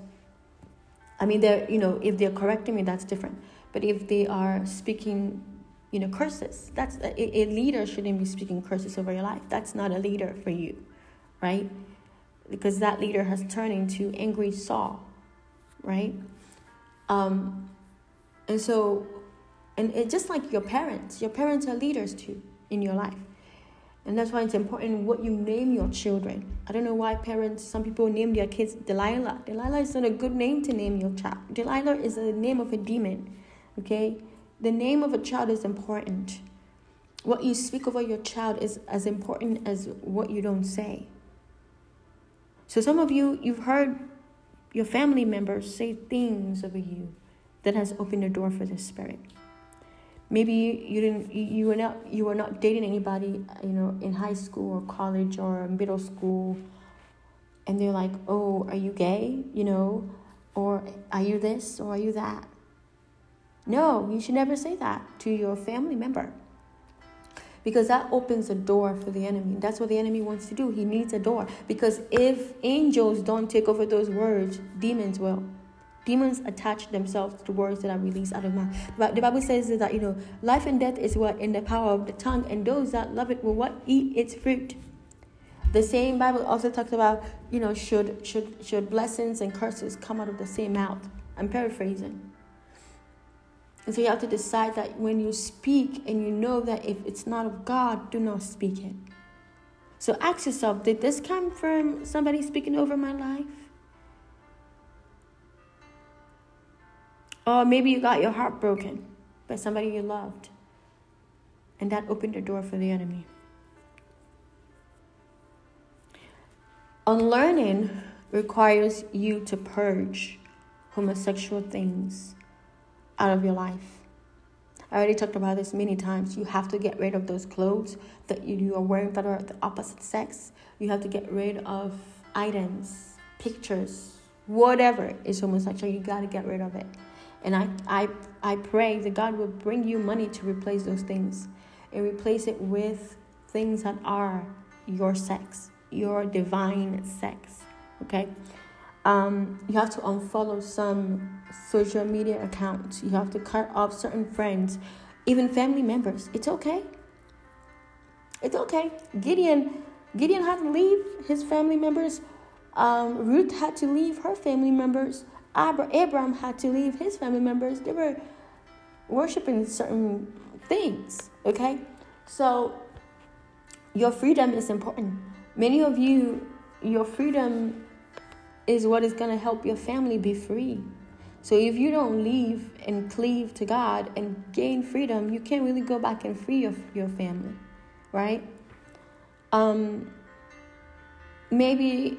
I mean they're you know, if they're correcting me that's different. But if they are speaking you know curses that's a, a leader shouldn't be speaking curses over your life that's not a leader for you right because that leader has turned into angry saul right um, and so, and it just like your parents, your parents are leaders too in your life. And that's why it's important what you name your children. I don't know why parents, some people name their kids Delilah. Delilah is not a good name to name your child. Delilah is the name of a demon. Okay? The name of a child is important. What you speak over your child is as important as what you don't say. So some of you, you've heard your family members say things over you that has opened the door for the spirit maybe you didn't you were not you were not dating anybody you know in high school or college or middle school and they're like oh are you gay you know or are you this or are you that no you should never say that to your family member because that opens a door for the enemy. That's what the enemy wants to do. He needs a door because if angels don't take over those words, demons will. Demons attach themselves to words that are released out of mouth. But the Bible says that you know life and death is what in the power of the tongue, and those that love it will what eat its fruit. The same Bible also talks about you know should should should blessings and curses come out of the same mouth. I'm paraphrasing. And so you have to decide that when you speak and you know that if it's not of God, do not speak it. So ask yourself did this come from somebody speaking over my life? Or maybe you got your heart broken by somebody you loved. And that opened the door for the enemy. Unlearning requires you to purge homosexual things out of your life. I already talked about this many times. You have to get rid of those clothes that you are wearing that are the opposite sex. You have to get rid of items, pictures, whatever is homosexual. You got to get rid of it. And I, I, I pray that God will bring you money to replace those things and replace it with things that are your sex, your divine sex. Okay? Um, you have to unfollow some social media accounts. You have to cut off certain friends, even family members. It's okay. It's okay. Gideon, Gideon had to leave his family members. Um, Ruth had to leave her family members. Abraham had to leave his family members. They were worshiping certain things. Okay, so your freedom is important. Many of you, your freedom is what is going to help your family be free. So if you don't leave and cleave to God and gain freedom, you can't really go back and free your, your family, right? Um, maybe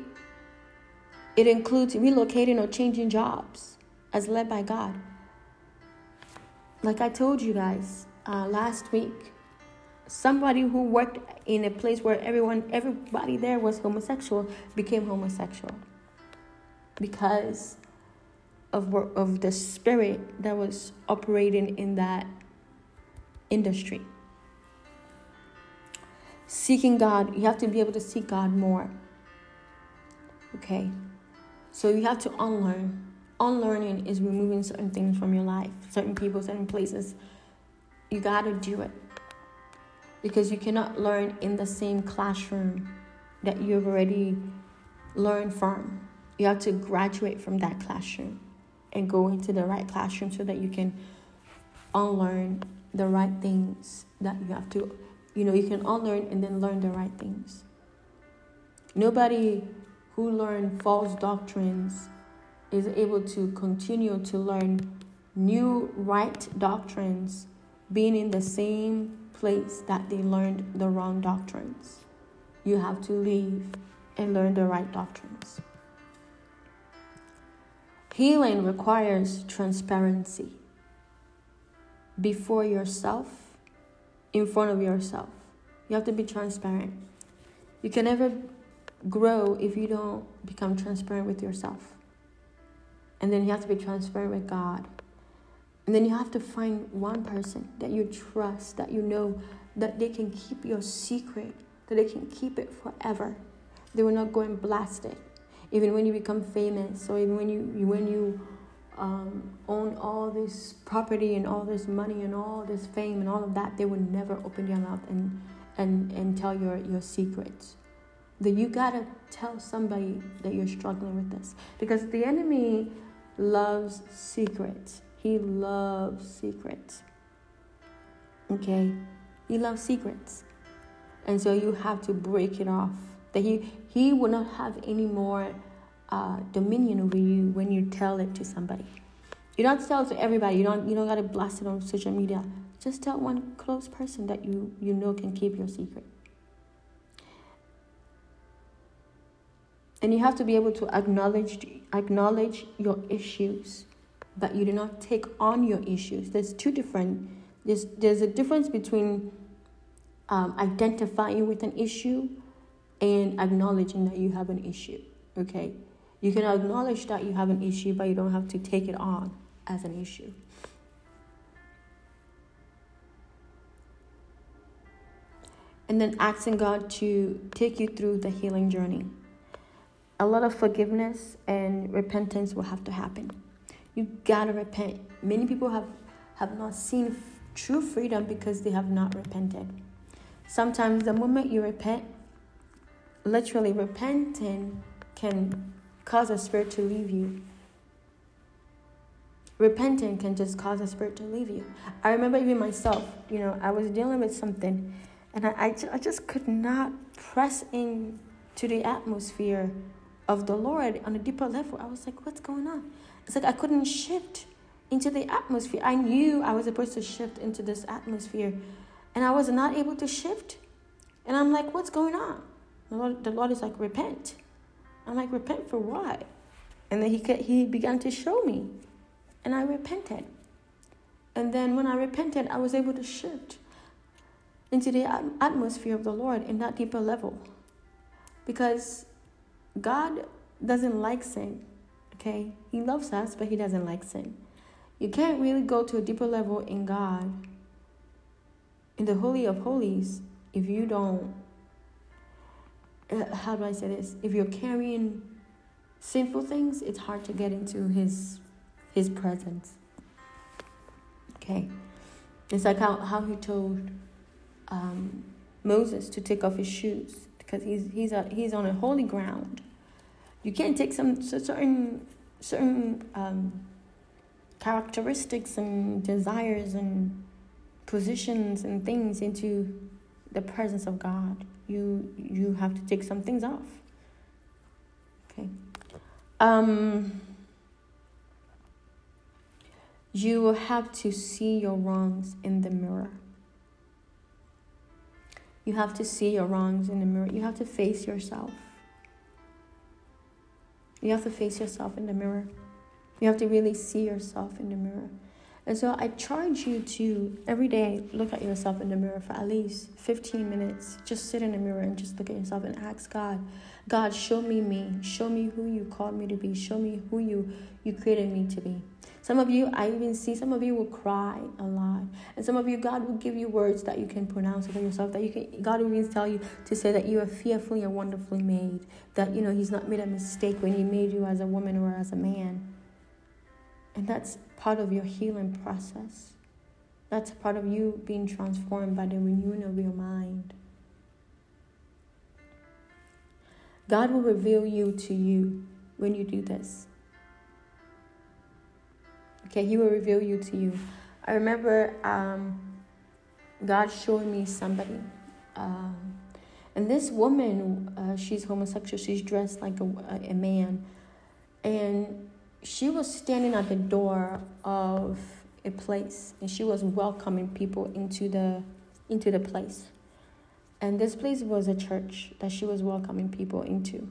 it includes relocating or changing jobs as led by God. Like I told you guys uh, last week, somebody who worked in a place where everyone, everybody there was homosexual, became homosexual because of of the spirit that was operating in that industry. Seeking God, you have to be able to seek God more. Okay? So you have to unlearn. Unlearning is removing certain things from your life, certain people, certain places. You got to do it. Because you cannot learn in the same classroom that you've already learned from. You have to graduate from that classroom and go into the right classroom so that you can unlearn the right things that you have to, you know, you can unlearn and then learn the right things. Nobody who learned false doctrines is able to continue to learn new right doctrines being in the same place that they learned the wrong doctrines. You have to leave and learn the right doctrines. Healing requires transparency before yourself, in front of yourself. You have to be transparent. You can never grow if you don't become transparent with yourself. And then you have to be transparent with God. And then you have to find one person that you trust, that you know that they can keep your secret, that they can keep it forever. They will not go and blast it. Even when you become famous, or even when you, when you um, own all this property and all this money and all this fame and all of that, they would never open their mouth and, and, and tell your, your secrets. That you gotta tell somebody that you're struggling with this. Because the enemy loves secrets. He loves secrets. Okay? He loves secrets. And so you have to break it off. That he, he will not have any more uh, dominion over you when you tell it to somebody. You don't tell it to everybody. You don't you don't gotta blast it on social media. Just tell one close person that you you know can keep your secret. And you have to be able to acknowledge acknowledge your issues, but you do not take on your issues. There's two different. There's there's a difference between um, identifying with an issue and acknowledging that you have an issue. Okay, you can acknowledge that you have an issue, but you don't have to take it on as an issue. And then asking God to take you through the healing journey. A lot of forgiveness and repentance will have to happen. You gotta repent. Many people have, have not seen true freedom because they have not repented. Sometimes the moment you repent, literally repenting can cause a spirit to leave you. Repenting can just cause a spirit to leave you. I remember even myself, you know, I was dealing with something and I, I, I just could not press in to the atmosphere of the Lord on a deeper level. I was like, what's going on? It's like I couldn't shift into the atmosphere. I knew I was supposed to shift into this atmosphere and I was not able to shift. And I'm like, what's going on? The Lord, the Lord is like, repent. I'm like, repent for what? And then he, he began to show me. And I repented. And then when I repented, I was able to shift into the atmosphere of the Lord in that deeper level. Because God doesn't like sin, okay? He loves us, but He doesn't like sin. You can't really go to a deeper level in God, in the Holy of Holies, if you don't uh, how do I say this? If you're carrying sinful things, it's hard to get into his his presence. Okay. It's like how, how he told um, Moses to take off his shoes because he's he's a, he's on a holy ground. You can't take some certain certain um, characteristics and desires and positions and things into the presence of God you you have to take some things off. Okay. Um, you will have to see your wrongs in the mirror. You have to see your wrongs in the mirror. You have to face yourself. You have to face yourself in the mirror. You have to really see yourself in the mirror. And so I charge you to every day look at yourself in the mirror for at least 15 minutes. Just sit in the mirror and just look at yourself and ask God, God, show me me. Show me who you called me to be. Show me who you, you created me to be. Some of you, I even see some of you will cry a lot. And some of you, God will give you words that you can pronounce over yourself, that you can God will even tell you to say that you are fearfully and wonderfully made. That you know He's not made a mistake when He made you as a woman or as a man. And that's part of your healing process. That's part of you being transformed by the renewing of your mind. God will reveal you to you when you do this. Okay, He will reveal you to you. I remember um, God showing me somebody. Um, and this woman, uh, she's homosexual. She's dressed like a, a man. And she was standing at the door of a place and she was welcoming people into the into the place. And this place was a church that she was welcoming people into.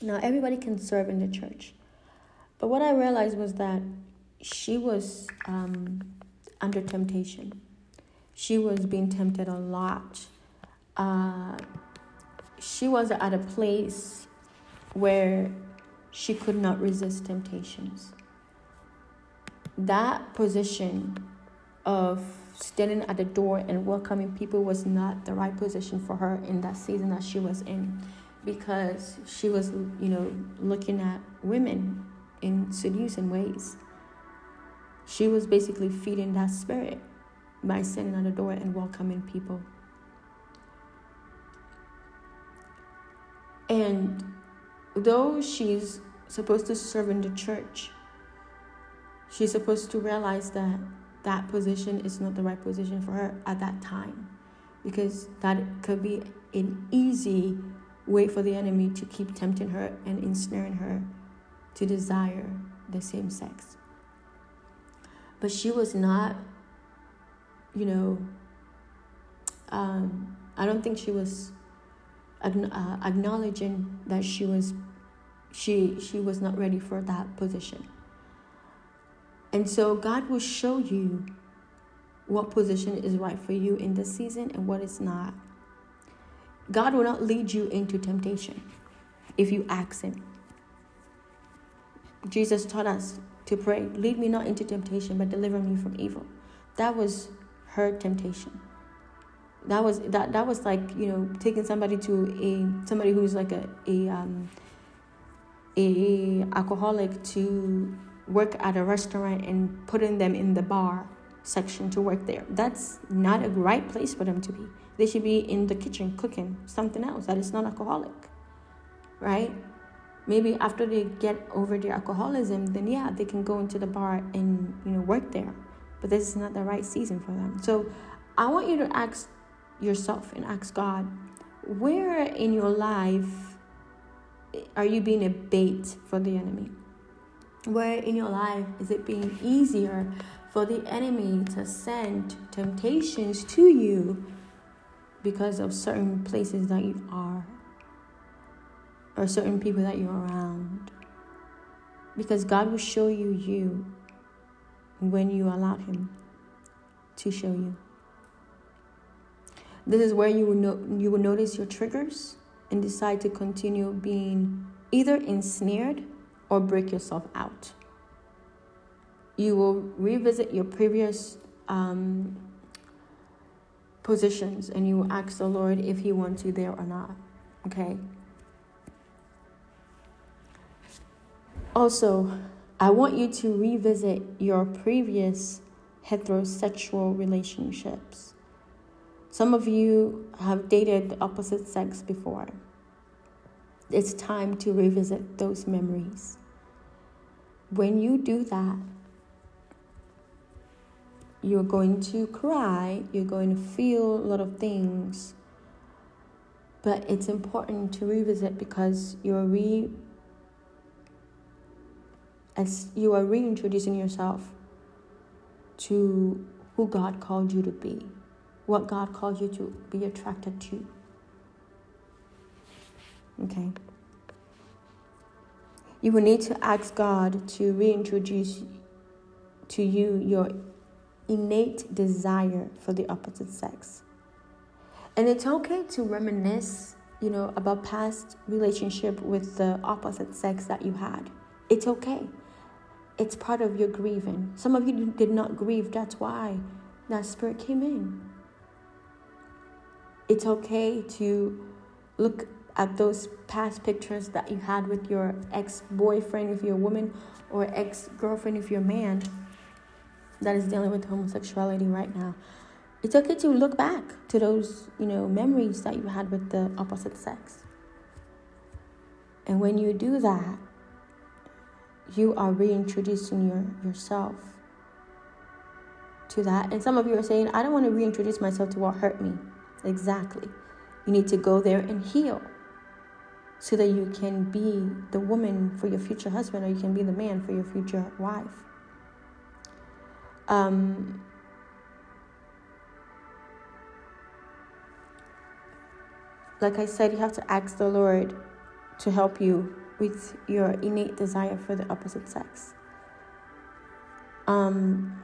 Now everybody can serve in the church. But what i realized was that she was um, under temptation. She was being tempted a lot. Uh, she was at a place where she could not resist temptations. That position of standing at the door and welcoming people was not the right position for her in that season that she was in because she was you know looking at women in seducing ways. She was basically feeding that spirit by standing at the door and welcoming people. And though she's supposed to serve in the church she's supposed to realize that that position is not the right position for her at that time because that could be an easy way for the enemy to keep tempting her and ensnaring her to desire the same sex. But she was not, you know, um, I don't think she was uh, acknowledging that she was she she was not ready for that position. And so God will show you what position is right for you in this season and what is not. God will not lead you into temptation if you ask Him. Jesus taught us to pray, Lead me not into temptation, but deliver me from evil. That was her temptation. That was that that was like, you know, taking somebody to a somebody who's like a a um a alcoholic to work at a restaurant and putting them in the bar section to work there. That's not a right place for them to be. They should be in the kitchen cooking something else that is not alcoholic, right? Maybe after they get over their alcoholism, then yeah, they can go into the bar and you know work there. But this is not the right season for them. So I want you to ask yourself and ask God, where in your life are you being a bait for the enemy? Where in your life is it being easier for the enemy to send temptations to you because of certain places that you are or certain people that you're around? Because God will show you you when you allow Him to show you. This is where you will, no- you will notice your triggers and decide to continue being either ensnared or break yourself out. You will revisit your previous um, positions and you will ask the Lord if He wants you there or not. Okay? Also, I want you to revisit your previous heterosexual relationships. Some of you have dated the opposite sex before. It's time to revisit those memories when you do that, you're going to cry, you're going to feel a lot of things. But it's important to revisit because you're re as you are reintroducing yourself to who God called you to be, what God called you to be attracted to. Okay. You will need to ask God to reintroduce to you your innate desire for the opposite sex. And it's okay to reminisce, you know, about past relationship with the opposite sex that you had. It's okay. It's part of your grieving. Some of you did not grieve. That's why that spirit came in. It's okay to look at those past pictures that you had with your ex boyfriend if you're a woman or ex girlfriend if you're a man that is dealing with homosexuality right now. It's okay to look back to those, you know, memories that you had with the opposite sex. And when you do that, you are reintroducing your, yourself to that. And some of you are saying, I don't want to reintroduce myself to what hurt me. Exactly. You need to go there and heal so that you can be the woman for your future husband or you can be the man for your future wife. Um, like I said, you have to ask the Lord to help you with your innate desire for the opposite sex. Um,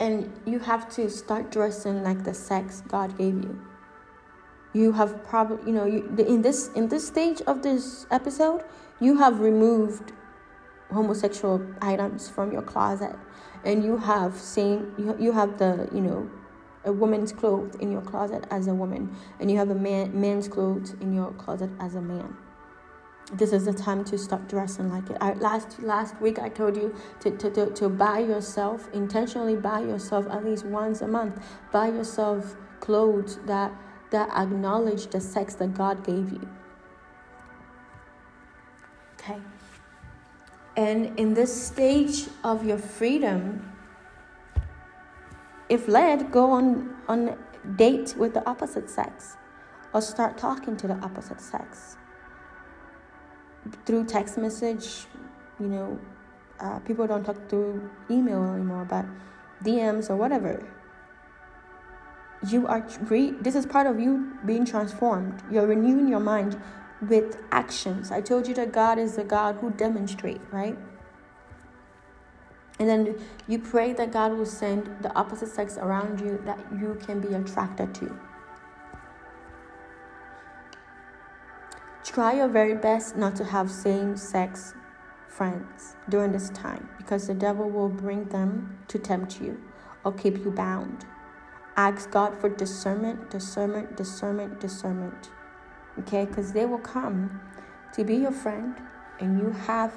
and you have to start dressing like the sex God gave you. You have probably, you know, you, in this in this stage of this episode, you have removed homosexual items from your closet, and you have seen you, you have the you know a woman's clothes in your closet as a woman, and you have a man man's clothes in your closet as a man. This is the time to stop dressing like it. I, last last week I told you to, to, to, to buy yourself intentionally buy yourself at least once a month. Buy yourself clothes that that acknowledge the sex that God gave you. Okay. And in this stage of your freedom, if led, go on on date with the opposite sex or start talking to the opposite sex through text message you know uh, people don't talk through email anymore but dms or whatever. You are re- this is part of you being transformed. You're renewing your mind with actions. I told you that god is the god who demonstrates right? And then you pray that God will send the opposite sex around you that you can be attracted to. Try your very best not to have same sex friends during this time because the devil will bring them to tempt you or keep you bound. Ask God for discernment, discernment, discernment, discernment. Okay? Because they will come to be your friend and you have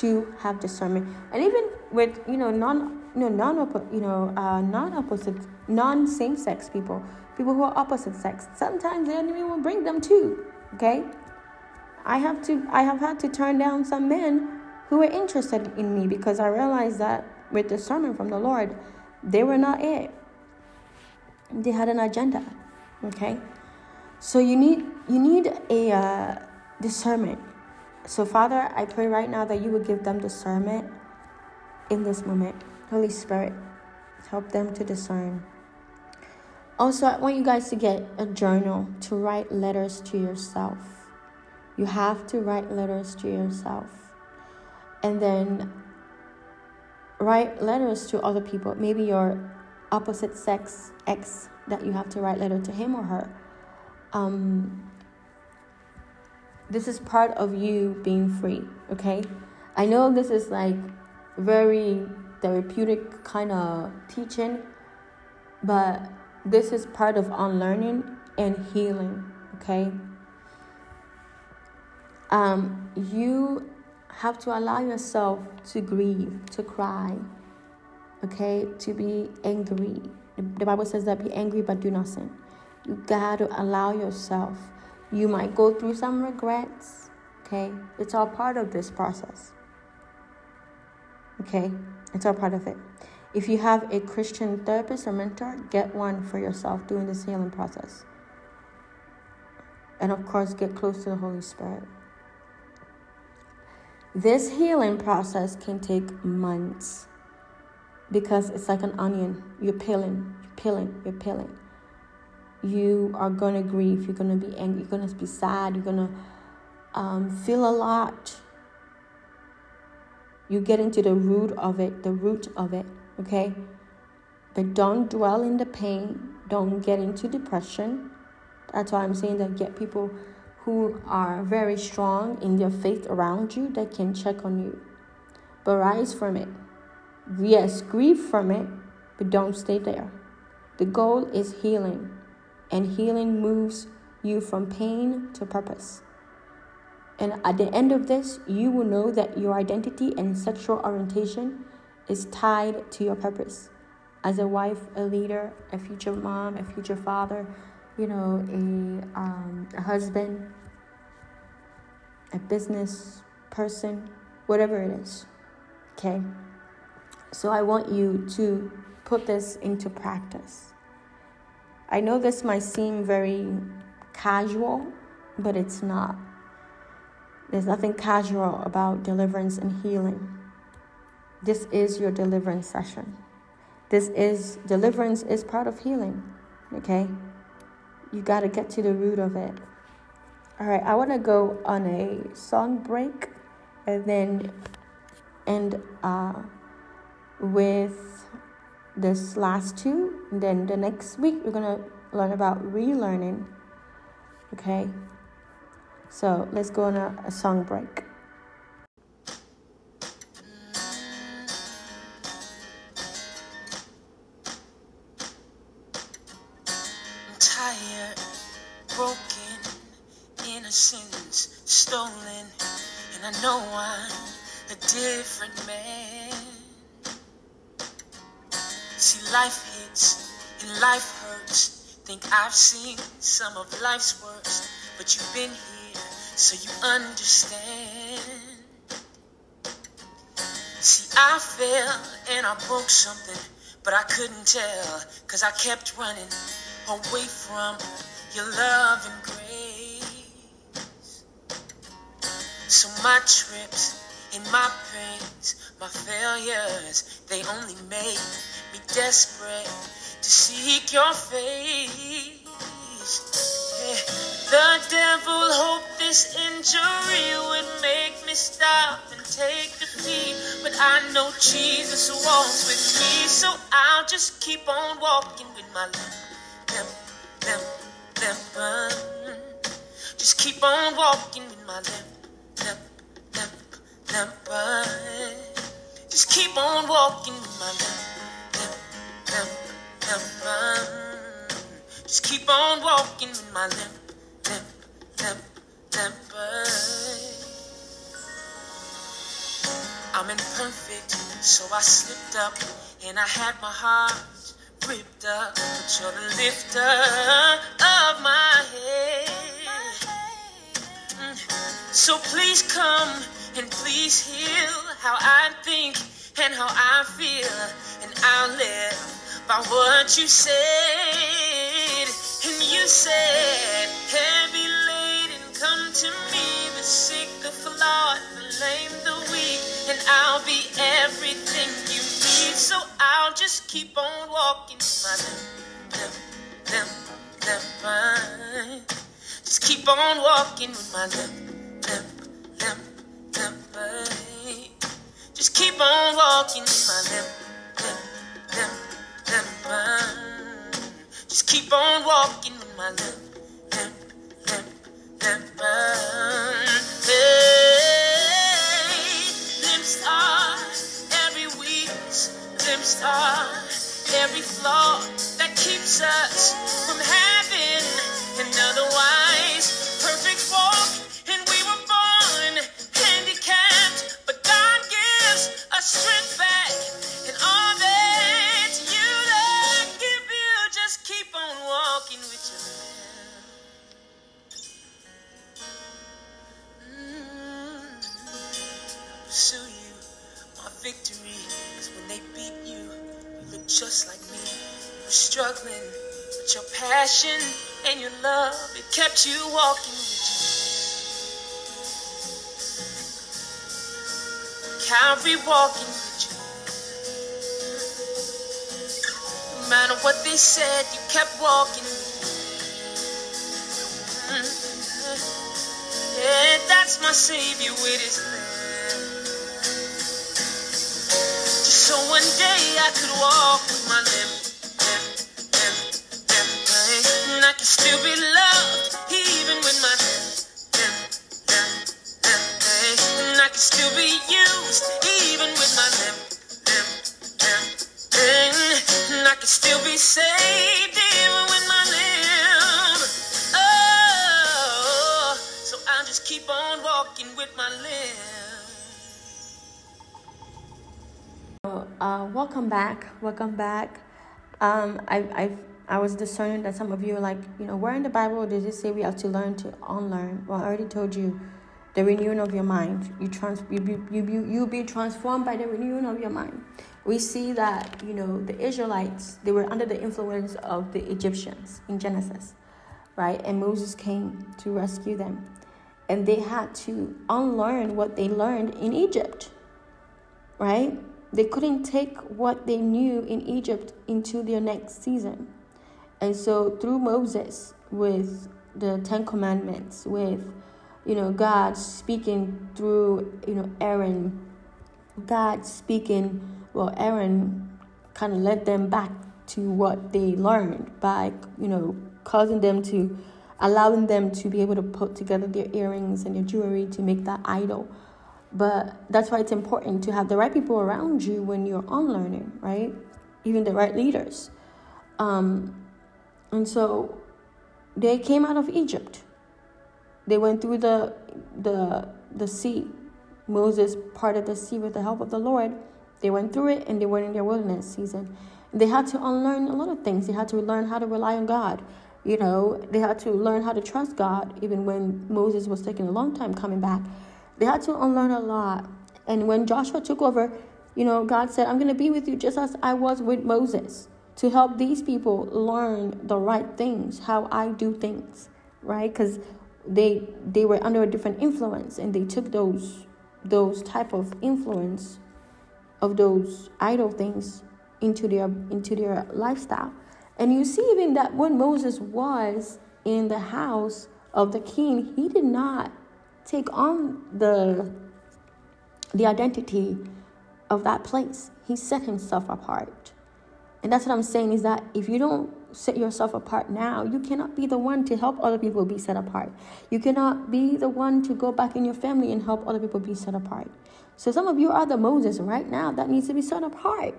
to have discernment. And even with you know non you know non you know uh, non opposite non same sex people, people who are opposite sex. Sometimes the enemy will bring them too. Okay, I have to I have had to turn down some men who were interested in me because I realized that with discernment from the Lord, they were not it. They had an agenda. Okay, so you need you need a uh, discernment. So Father, I pray right now that you would give them discernment in this moment. Holy Spirit, help them to discern. Also, I want you guys to get a journal to write letters to yourself. You have to write letters to yourself. And then write letters to other people. Maybe your opposite sex ex that you have to write letter to him or her. Um, this is part of you being free, okay? I know this is like very therapeutic kind of teaching, but this is part of unlearning and healing, okay? Um, you have to allow yourself to grieve, to cry, okay, to be angry. The Bible says that be angry but do not sin. You got to allow yourself. You might go through some regrets, okay? It's all part of this process. Okay, it's all part of it. If you have a Christian therapist or mentor, get one for yourself during this healing process. And of course, get close to the Holy Spirit. This healing process can take months because it's like an onion. You're peeling, you're peeling, you're peeling. You are going to grieve, you're going to be angry, you're going to be sad, you're going to um, feel a lot you get into the root of it, the root of it, okay? But don't dwell in the pain. Don't get into depression. That's why I'm saying that get people who are very strong in their faith around you that can check on you. But rise from it. Yes, grieve from it, but don't stay there. The goal is healing, and healing moves you from pain to purpose. And at the end of this, you will know that your identity and sexual orientation is tied to your purpose. As a wife, a leader, a future mom, a future father, you know, a, um, a husband, a business person, whatever it is. Okay? So I want you to put this into practice. I know this might seem very casual, but it's not. There's nothing casual about deliverance and healing. This is your deliverance session. This is deliverance is part of healing. Okay? You got to get to the root of it. All right, I want to go on a song break and then end uh, with this last two. And then the next week, we're going to learn about relearning. Okay? So let's go on a, a song break. Different man. See, life hits and life hurts. Think I've seen some of life's worst, but you've been here, so you understand. See, I fell and I broke something, but I couldn't tell, cause I kept running away from your love and grace. So my trips and my pains, my failures, they only make me desperate to seek your face. Yeah. The devil hoped this injury would make me stop and take defeat, but I know Jesus walks with me, so I'll just keep on walking with my limp, limp, limp, limp. Just keep on walking with my limp, limp, uh, Just keep on walking my limp, limp, limp, limp. Just keep on walking my limp, limp, limp, limp. I'm imperfect, so I slipped up and I had my heart ripped up. But you're the lifter of my head. So please come and please heal how I think and how I feel, and I'll live by what you said. And you said, heavy laden, come to me, the sick, the flawed, the lame, the weak, and I'll be everything you need. So I'll just keep on walking my limp, limp, limp, limp. Just keep on walking with my limp, Just keep on walking my limp, limp, limp, limp. Just keep on walking my limp, limp, limp, limp. Hey, limps are every weakness, limps are every flaw that keeps us from having an otherwise just like me. Were struggling, but your passion and your love, it kept you walking with you. Calvary walking with you. No matter what they said, you kept walking with you. Mm-hmm. Yeah, that's my savior with his so one day I could walk with my limp, limp, limp, limp, and I can still be loved even with my limp, limp, limp, limp, and I can still be used even with my limp, limp, limp, and I can still be saved even with my limp. Oh, so I'll just keep on walking with my limp. Uh, welcome back. Welcome back. Um, I, I I was discerning that some of you are like, you know, where in the Bible does it say we have to learn to unlearn? Well, I already told you the renewing of your mind. You trans you be, you be, you be transformed by the renewing of your mind. We see that, you know, the Israelites, they were under the influence of the Egyptians in Genesis, right? And Moses came to rescue them. And they had to unlearn what they learned in Egypt, right? They couldn't take what they knew in Egypt into their next season. And so through Moses, with the Ten Commandments, with you know God speaking through you know Aaron, God speaking, well Aaron kind of led them back to what they learned by you know causing them to allowing them to be able to put together their earrings and their jewelry to make that idol. But that's why it's important to have the right people around you when you're unlearning, right? Even the right leaders. Um, and so they came out of Egypt. They went through the the the sea. Moses parted the sea with the help of the Lord. They went through it and they went in their wilderness season. They had to unlearn a lot of things. They had to learn how to rely on God. You know, they had to learn how to trust God even when Moses was taking a long time coming back. They had to unlearn a lot. And when Joshua took over, you know, God said, I'm going to be with you just as I was with Moses to help these people learn the right things, how I do things, right? Because they they were under a different influence and they took those those type of influence of those idol things into their into their lifestyle. And you see even that when Moses was in the house of the king, he did not take on the the identity of that place. He set himself apart. And that's what I'm saying is that if you don't set yourself apart now, you cannot be the one to help other people be set apart. You cannot be the one to go back in your family and help other people be set apart. So some of you are the Moses right now that needs to be set apart.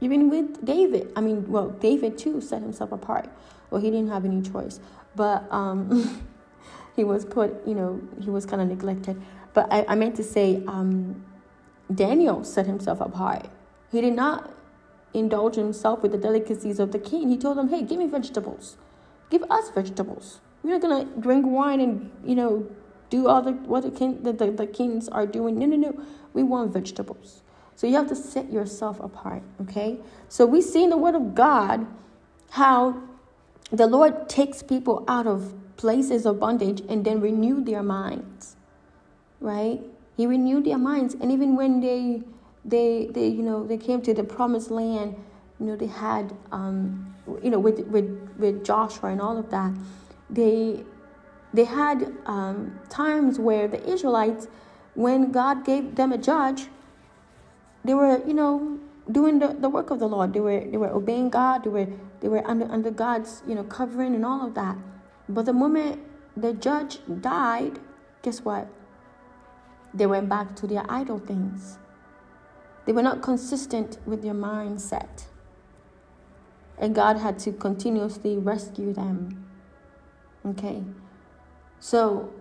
Even with David, I mean, well, David too set himself apart. Well, he didn't have any choice, but um, he was put, you know, he was kind of neglected. But I, I meant to say, um, Daniel set himself apart. He did not indulge himself with the delicacies of the king. He told them, hey, give me vegetables. Give us vegetables. We're not going to drink wine and, you know, do all the, what the, king, the, the, the kings are doing. No, no, no. We want vegetables. So you have to set yourself apart, okay? So we see in the Word of God how the Lord takes people out of places of bondage and then renew their minds, right? He renewed their minds, and even when they they they you know they came to the promised land you know they had um you know with with with joshua and all of that they they had um, times where the israelites when god gave them a judge they were you know doing the, the work of the lord. They were they were obeying god. They were they were under under god's you know covering and all of that but the moment the judge died guess what they went back to their idol things they were not consistent with their mindset. And God had to continuously rescue them. Okay? So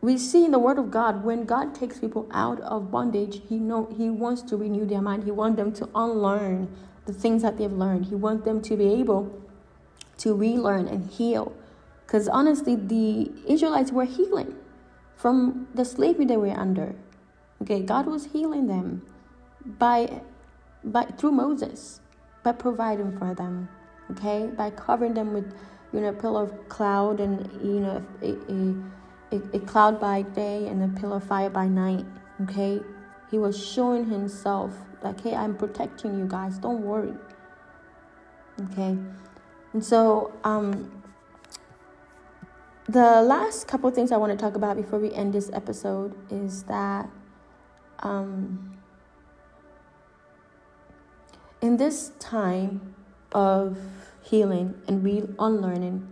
we see in the word of God when God takes people out of bondage, he know he wants to renew their mind. He wants them to unlearn the things that they've learned. He wants them to be able to relearn and heal. Because honestly, the Israelites were healing from the slavery they were under. Okay, God was healing them by by through Moses, by providing for them, okay, by covering them with you know a pillar of cloud and you know a, a, a, cloud by day and a pillar of fire by night, okay. He was showing himself like, hey, I'm protecting you guys. Don't worry. Okay, and so um, the last couple things I want to talk about before we end this episode is that um in this time of healing and re unlearning,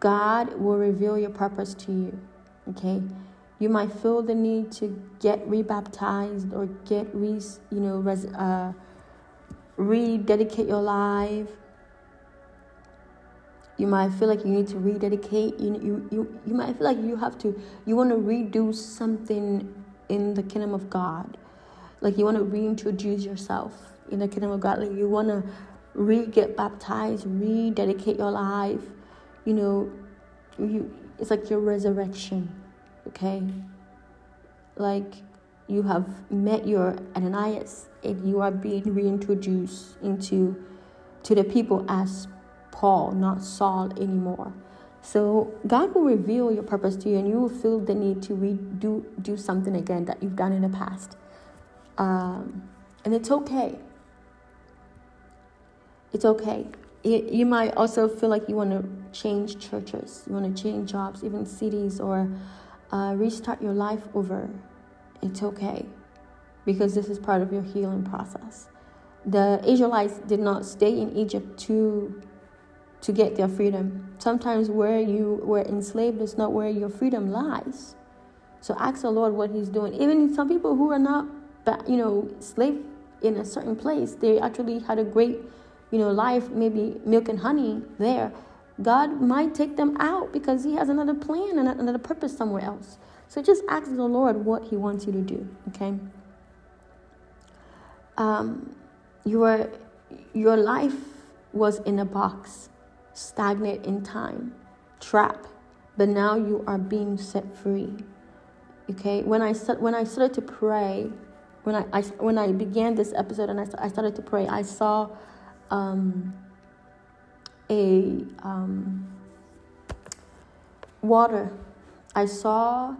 God will reveal your purpose to you. Okay? You might feel the need to get rebaptized or get re, you know, res, uh, rededicate your life. You might feel like you need to rededicate. You, you, you, you might feel like you have to, you want to redo something in the kingdom of God. Like you want to reintroduce yourself in the kingdom of God. Like you want to re get baptized, rededicate your life. You know, you it's like your resurrection, okay? Like you have met your Ananias and you are being reintroduced into to the people as Paul, not Saul anymore. So God will reveal your purpose to you, and you will feel the need to redo do something again that you've done in the past. Um, and it's okay. It's okay. You, you might also feel like you want to change churches, you want to change jobs, even cities, or uh, restart your life over. It's okay because this is part of your healing process. The Israelites did not stay in Egypt to to get their freedom. Sometimes where you were enslaved is not where your freedom lies. So ask the Lord what He's doing. Even some people who are not, you know, slave in a certain place, they actually had a great, you know, life, maybe milk and honey there. God might take them out because He has another plan and another purpose somewhere else. So just ask the Lord what He wants you to do. Okay. Um, your your life was in a box stagnant in time, trap, but now you are being set free. Okay, when I said when I started to pray, when I, I when I began this episode and I, I started to pray, I saw um, a um, water. I saw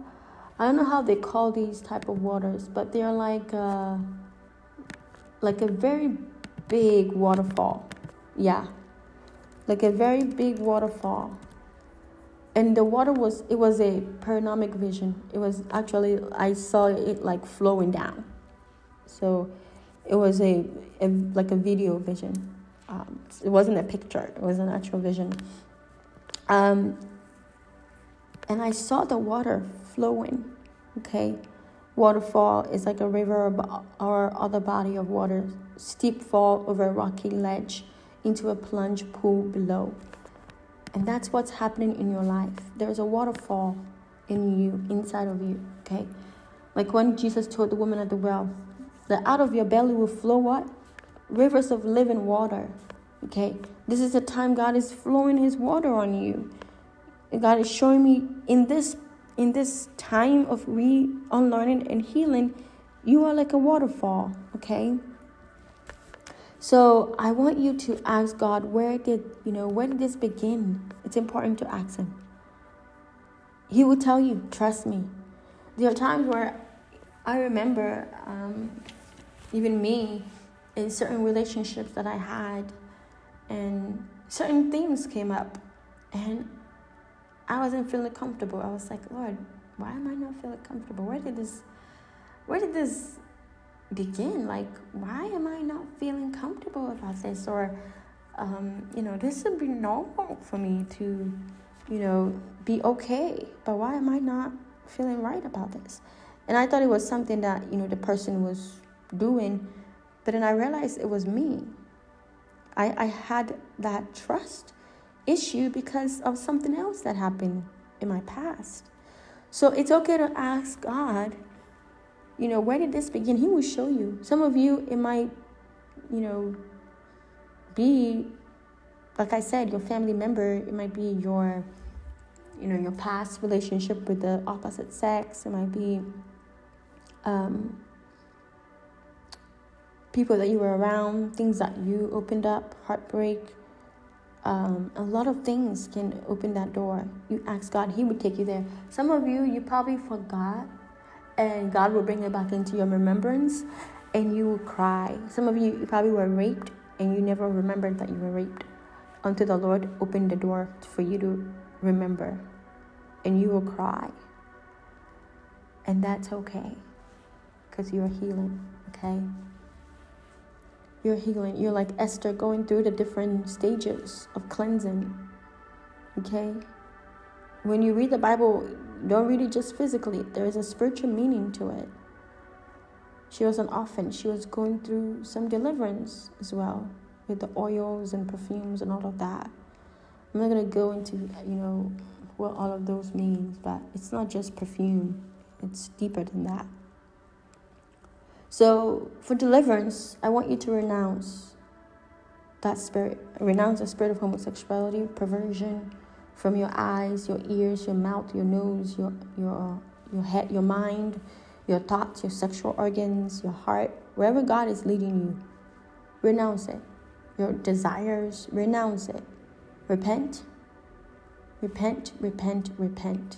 I don't know how they call these type of waters, but they're like a, like a very big waterfall. Yeah, like a very big waterfall. And the water was it was a panoramic vision. It was actually i saw it like flowing down. So it was a, a like a video vision. Um, it wasn't a picture. It was an actual vision. Um, and i saw the water flowing okay? Waterfall is like a river or other body of water steep fall over a rocky ledge into a plunge pool below. And that's what's happening in your life. There's a waterfall in you, inside of you, okay? Like when Jesus told the woman at the well, that out of your belly will flow what? Rivers of living water, okay? This is the time God is flowing his water on you. God is showing me in this in this time of re unlearning and healing, you are like a waterfall, okay? So I want you to ask God, where did you know where did this begin? It's important to ask Him. He will tell you. Trust me. There are times where I remember, um, even me, in certain relationships that I had, and certain things came up, and I wasn't feeling comfortable. I was like, Lord, why am I not feeling comfortable? Where did this, where did this begin like why am i not feeling comfortable about this? Or um, you know this would be normal for me to you know be okay but why am i not feeling right about this? And i thought it was something that you know the person was doing but then i realized it was me. I i had that trust issue because of something else that happened in my past. So it's okay to ask god you know, where did this begin? He will show you. Some of you, it might, you know, be, like I said, your family member. It might be your, you know, your past relationship with the opposite sex. It might be um, people that you were around, things that you opened up, heartbreak. Um, a lot of things can open that door. You ask God, He would take you there. Some of you, you probably forgot and God will bring it back into your remembrance and you will cry. Some of you, you probably were raped and you never remembered that you were raped until the Lord opened the door for you to remember and you will cry. And that's okay because you're healing, okay? You're healing. You're like Esther going through the different stages of cleansing, okay? When you read the Bible, don't read it just physically, there is a spiritual meaning to it. She was an orphan, she was going through some deliverance as well with the oils and perfumes and all of that. I'm not to go into, you know, what all of those means, but it's not just perfume, it's deeper than that. So, for deliverance, I want you to renounce that spirit. Renounce the spirit of homosexuality, perversion from your eyes, your ears, your mouth, your nose, your your uh, your head, your mind, your thoughts, your sexual organs, your heart, wherever God is leading you. Renounce it. Your desires, renounce it. Repent. Repent, repent, repent.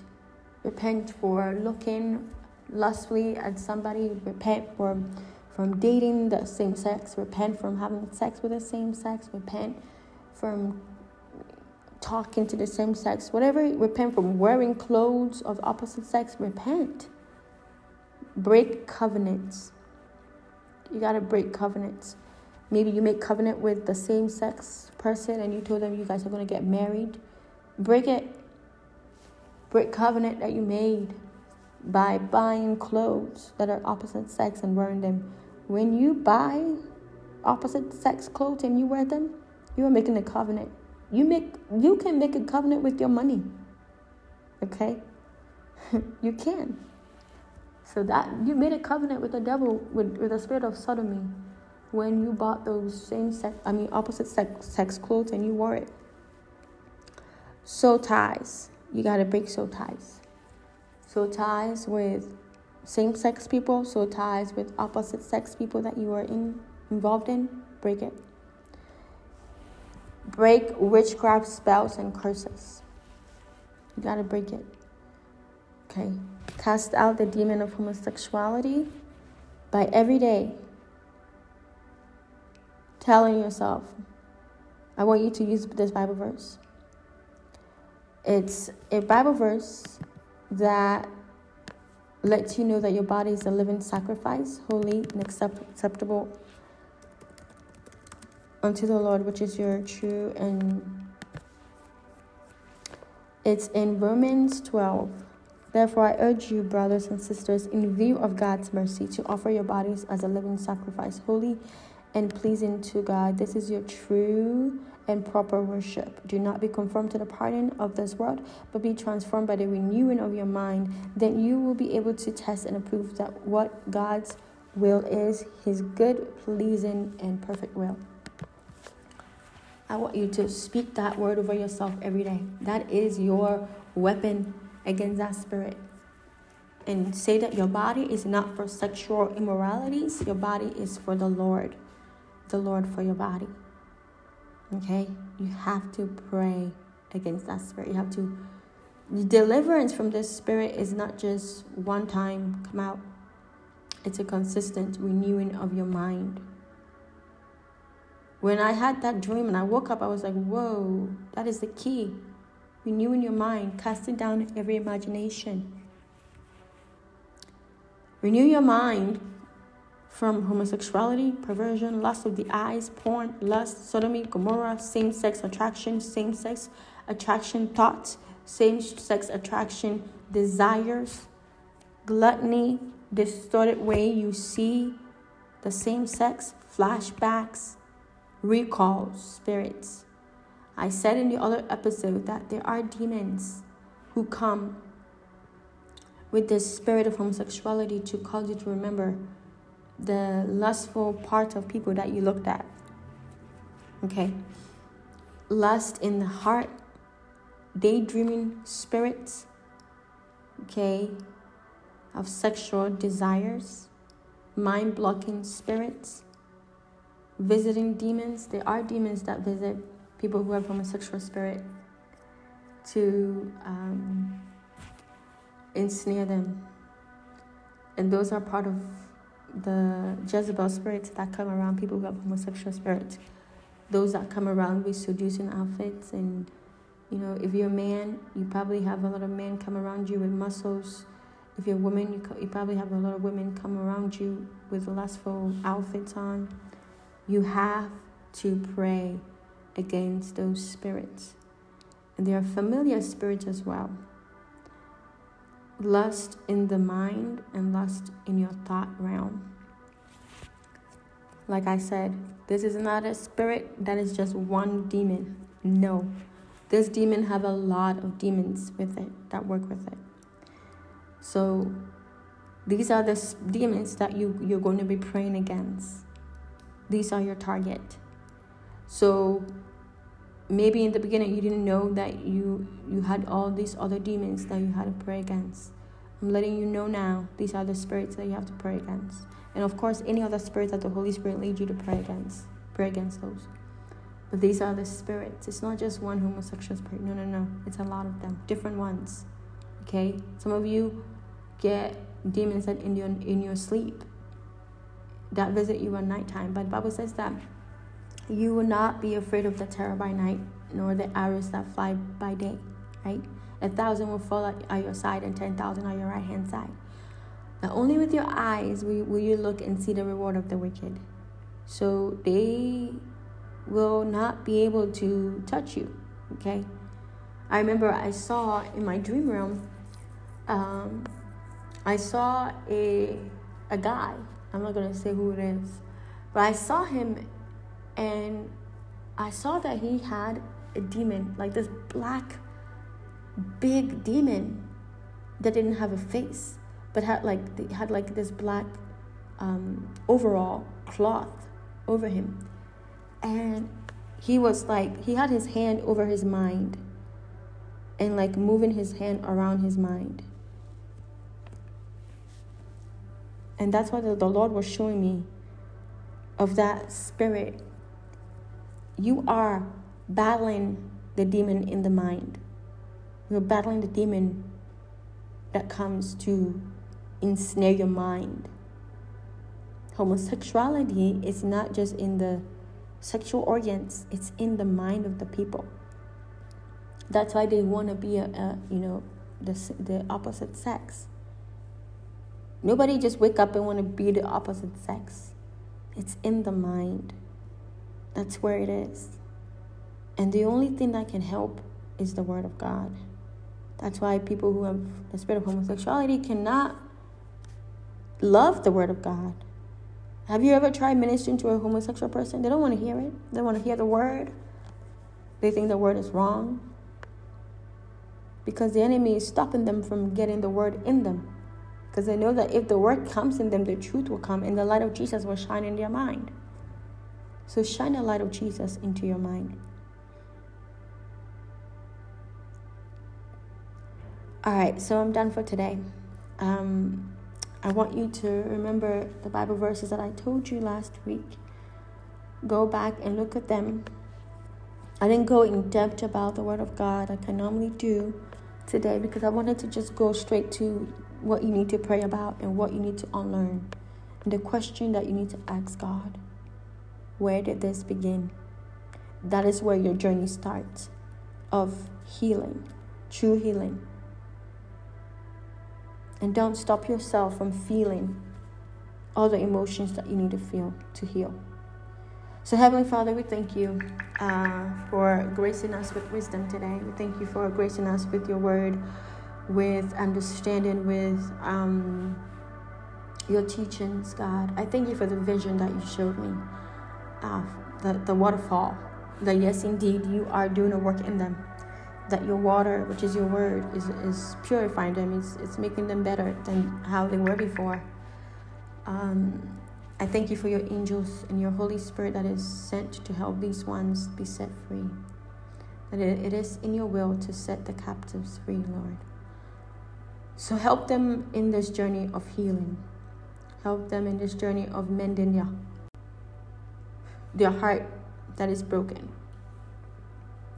Repent for looking lustfully at somebody. Repent for from dating the same sex, repent from having sex with the same sex, repent from talking to the same sex, whatever, repent from wearing clothes of opposite sex, repent. Break covenants. You got to break covenants. Maybe you make covenant with the same sex person and you told them you guys are to get married. Break it. Break covenant that you made by buying clothes that are opposite sex and wearing them when you buy opposite sex clothes and you wear them, you are making a covenant. You make you can make a covenant with your money. Okay? you can. So that you made a covenant with the devil with, with the spirit of sodomy when you bought those same sex I mean opposite sex sex clothes and you wore it. Soul ties. You gotta break soul ties. Soul ties with same sex people, soul ties with opposite sex people that you are in, involved in, break it. Break witchcraft spells and curses. You gotta break it. Okay. Cast out the demon of homosexuality by every day telling yourself, I want you to use this Bible verse. It's a Bible verse that lets you know that your body is a living sacrifice, holy and acceptable unto the Lord, which is your true and it's in Romans 12. Therefore, I urge you, brothers and sisters, in view of God's mercy, to offer your bodies as a living sacrifice, holy and pleasing to God. This is your true and proper worship. Do not be conformed to the pattern of this world, but be transformed by the renewing of your mind. Then you will be able to test and approve that what God's will is, his good, pleasing, and perfect will. I want you to speak that word over yourself every day. That is your weapon against that spirit. And say that your body is not for sexual immoralities, your body is for the Lord. The Lord for your body. Okay? You have to pray against that spirit. You have to. Deliverance from this spirit is not just one time come out, it's a consistent renewing of your mind. When I had that dream and I woke up, I was like, whoa, that is the key. Renewing your mind, casting down every imagination. Renew your mind from homosexuality, perversion, lust of the eyes, porn, lust, sodomy, gomorrah, same sex attraction, same sex attraction thoughts, same sex attraction desires, gluttony, distorted way you see the same sex, flashbacks, recalls, spirits. I said in the other episode that there are demons who come with this spirit of homosexuality to cause you to remember the lustful part of people that you looked at. Okay. Lust in the heart, daydreaming spirits, okay, of sexual desires, mind blocking spirits, visiting demons. There are demons that visit people who have homosexual spirit to um, ensnare them. And those are part of the Jezebel spirits that come around people who have homosexual spirits. Those that come around with seducing outfits and you know, if you're a man, you probably have a lot of men come around you with muscles. If you're a woman, you, you probably have a lot of women come around you with lustful outfits on. You have to pray against those spirits. And there are familiar spirits as well. Lust in the mind and lust in your thought realm. Like I said, this is not a spirit that is just one demon. No. This demon have a lot of demons with it that work with it. So these are the demons that you, you're going to be praying against. These are your target. So maybe in the beginning you didn't know that you you had all these other demons that you had to pray against. I'm letting you know now these are the spirits that you have to pray against. And of course any other spirits that the Holy Spirit leads you to pray against. Pray against those. But these are the spirits. It's not just one homosexual spirit. No, no, no. It's a lot of them. Different ones. Okay? Some of you get demons that in your in your sleep that visit you at nighttime. But Bible says that you will not be afraid of the terror by night, nor the arrows that fly by day. Right? A thousand will fall at your side and ten thousand on your right hand side. Now only with your eyes will, you look and see the reward of the wicked. So they will not be able to touch you. Okay? I remember I saw in my dream realm, um, I saw a a guy. I'm not gonna say who it is, but I saw him, and I saw that he had a demon, like this black, big demon, that didn't have a face, but had like had like this black um, overall cloth over him. And he was like he had his hand over his mind and like moving his hand around his mind and that's what the, lord was showing me of that spirit. You are battling the demon in the mind. You're battling the demon that comes to ensnare your mind. Homosexuality is not just in the sexual organs it's in the mind of the people. That's why they want to be a, a, you know the, the opposite sex nobody just wake up and want to be the opposite sex it's in the mind that's where it is and the only thing that can help is the word of god that's why people who have the spirit of homosexuality cannot love the word of god have you ever tried ministering to a homosexual person? They don't want to hear it. They want to hear the word. They think the word is wrong. Because the enemy is stopping them from getting the word in them. Because they know that if the word comes in them, the truth will come and the light of Jesus will shine in their mind. So shine the light of Jesus into your mind. All right, so I'm done for today. Um, I want you to remember the Bible verses that I told you last week. Go back and look at them. I didn't go in depth about the Word of God like I normally do today because I wanted to just go straight to what you need to pray about and what you need to unlearn. And the question that you need to ask God Where did this begin? That is where your journey starts of healing, true healing. And don't stop yourself from feeling all the emotions that you need to feel to heal. So, Heavenly Father, we thank you uh, for gracing us with wisdom today. We thank you for gracing us with your word, with understanding, with um, your teachings, God. I thank you for the vision that you showed me, uh, the, the waterfall. That, yes, indeed, you are doing a work in them that your water, which is your word, is, is purifying them. It's, it's making them better than how they were before. Um, I thank you for your angels and your Holy Spirit that is sent to help these ones be set free. That it, it is in your will to set the captives free, Lord. So help them in this journey of healing. Help them in this journey of mending their, their heart that is broken.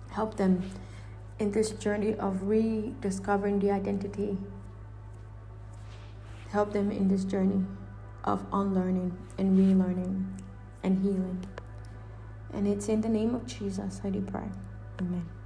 Help them in this journey of rediscovering the identity. Help them in this journey of unlearning and relearning and healing. And it's in the name of Jesus I do pray. Amen.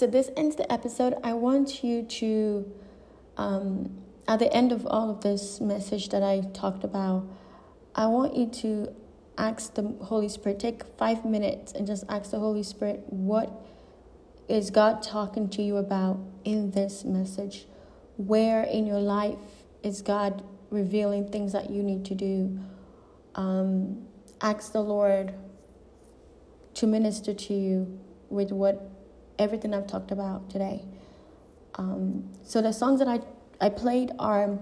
So this ends the episode. I want you to, um, at the end of all of this message that I talked about, I want you to ask the Holy Spirit, take five minutes and just ask the Holy Spirit, what is God talking to you about in this message? Where in your life is God revealing things that you need to do? Um, ask the Lord to minister to you with what everything I've talked about today. Um, so the songs that I, I played are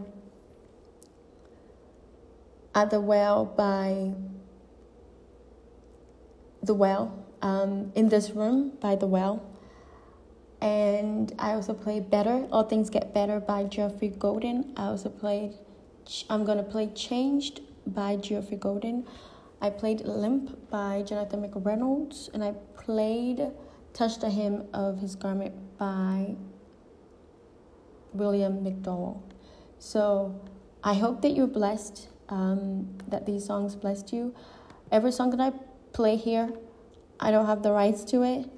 At the Well by The Well, um, In This Room by The Well. And I also played Better, All Things Get Better by Geoffrey Golden. I also played, I'm gonna play Changed by Geoffrey Golden. I played Limp by Jonathan McReynolds. And I played Touch the Hem of His Garment by William McDowell. So I hope that you're blessed, um, that these songs blessed you. Every song that I play here, I don't have the rights to it.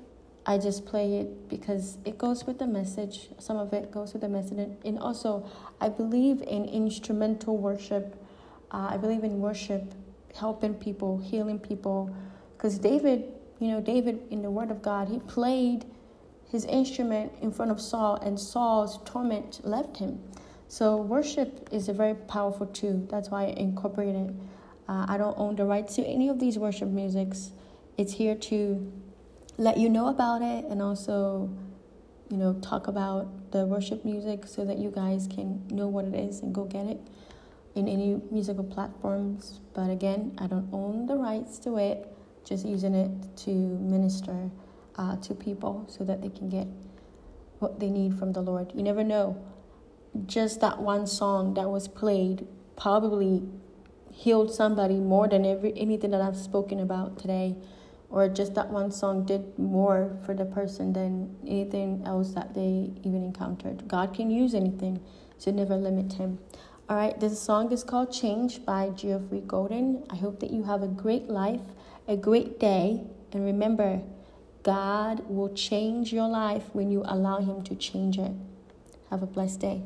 I just play it because it goes with the message. Some of it goes with the message. And also, I believe in instrumental worship. Uh, I believe in worship, helping people, healing people. Because David, you know, David in the Word of God, he played his instrument in front of Saul, and Saul's torment left him. So, worship is a very powerful tool. That's why I incorporate it. Uh, I don't own the rights to any of these worship musics. It's here to let you know about it and also, you know, talk about the worship music so that you guys can know what it is and go get it in any musical platforms. But again, I don't own the rights to it, just using it to minister uh, to people so that they can get what they need from the Lord. You never know. Just that one song that was played probably healed somebody more than every anything that I've spoken about today or just that one song did more for the person than anything else that they even encountered. God can use anything, so never limit Him. All right, this song is called Change by Geoffrey Golden. I hope that you have a great life, a great day, and remember, God will change your life when you allow Him to change it. Have a blessed day.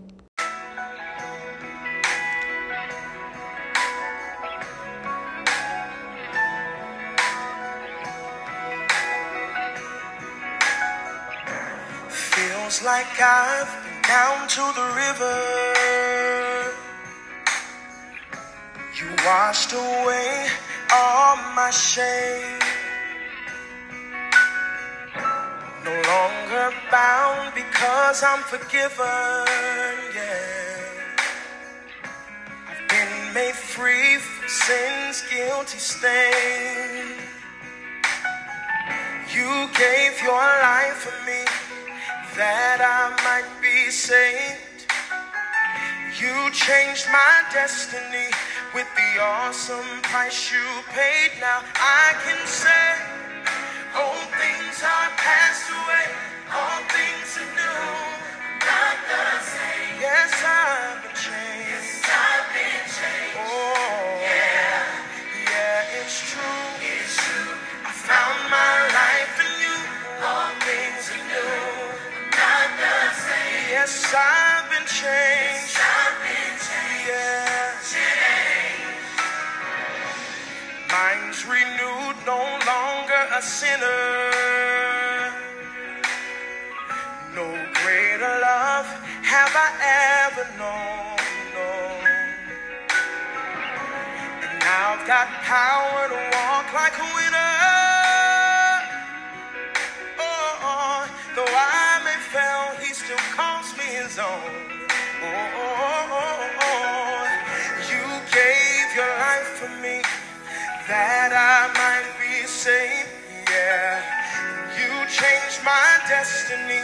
Feels like I've been down to the river. You washed away all my shame. No longer bound because I'm forgiven. Yeah. I've been made free from sin's guilty stain. You gave your life for me that I might be saved. You changed my destiny with the awesome price you paid. Now I can say, old things are passed away, all things are new. Not the same. Yes, I've been changed. Yes, I've been changed. Oh, yeah, yeah, it's true. It's true. I found my life in you. All things are new. Not the same. Yes, I've been changed. Yes, Minds renewed, no longer a sinner. No greater love have I ever known. No. And now I've got power to walk like a winner. Oh, oh though I may fail, he still calls me his own. That I might be saved. Yeah, you changed my destiny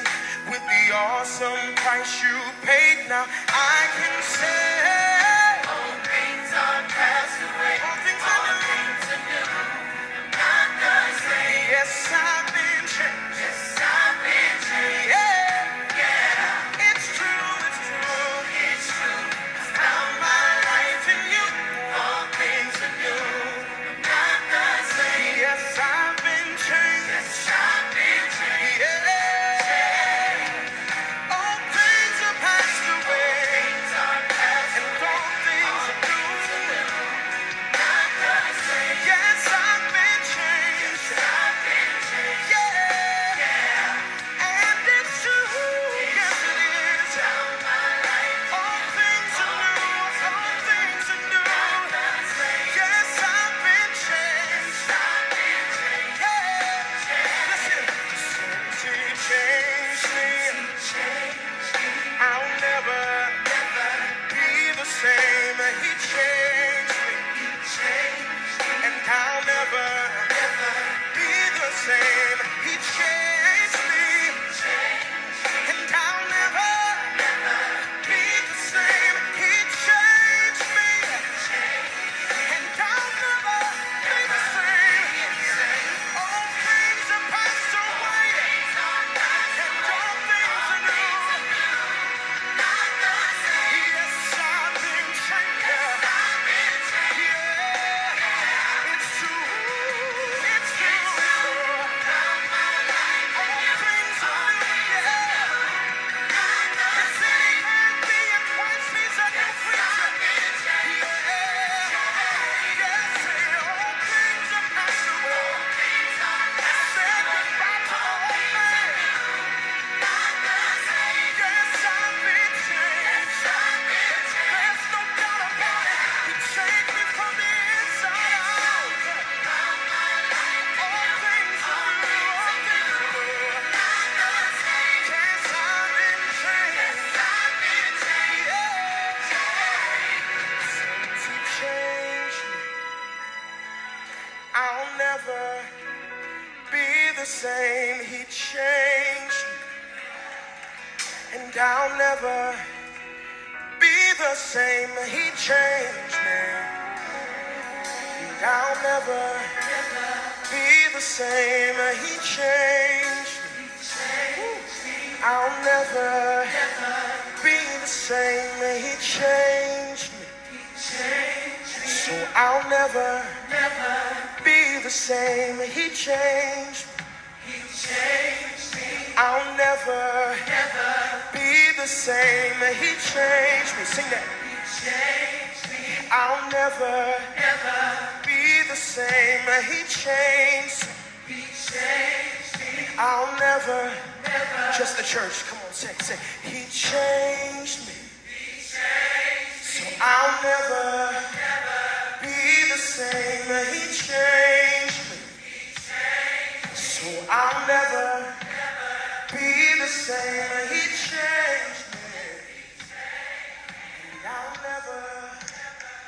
with the awesome price you paid. Now I can say, all things are passed away.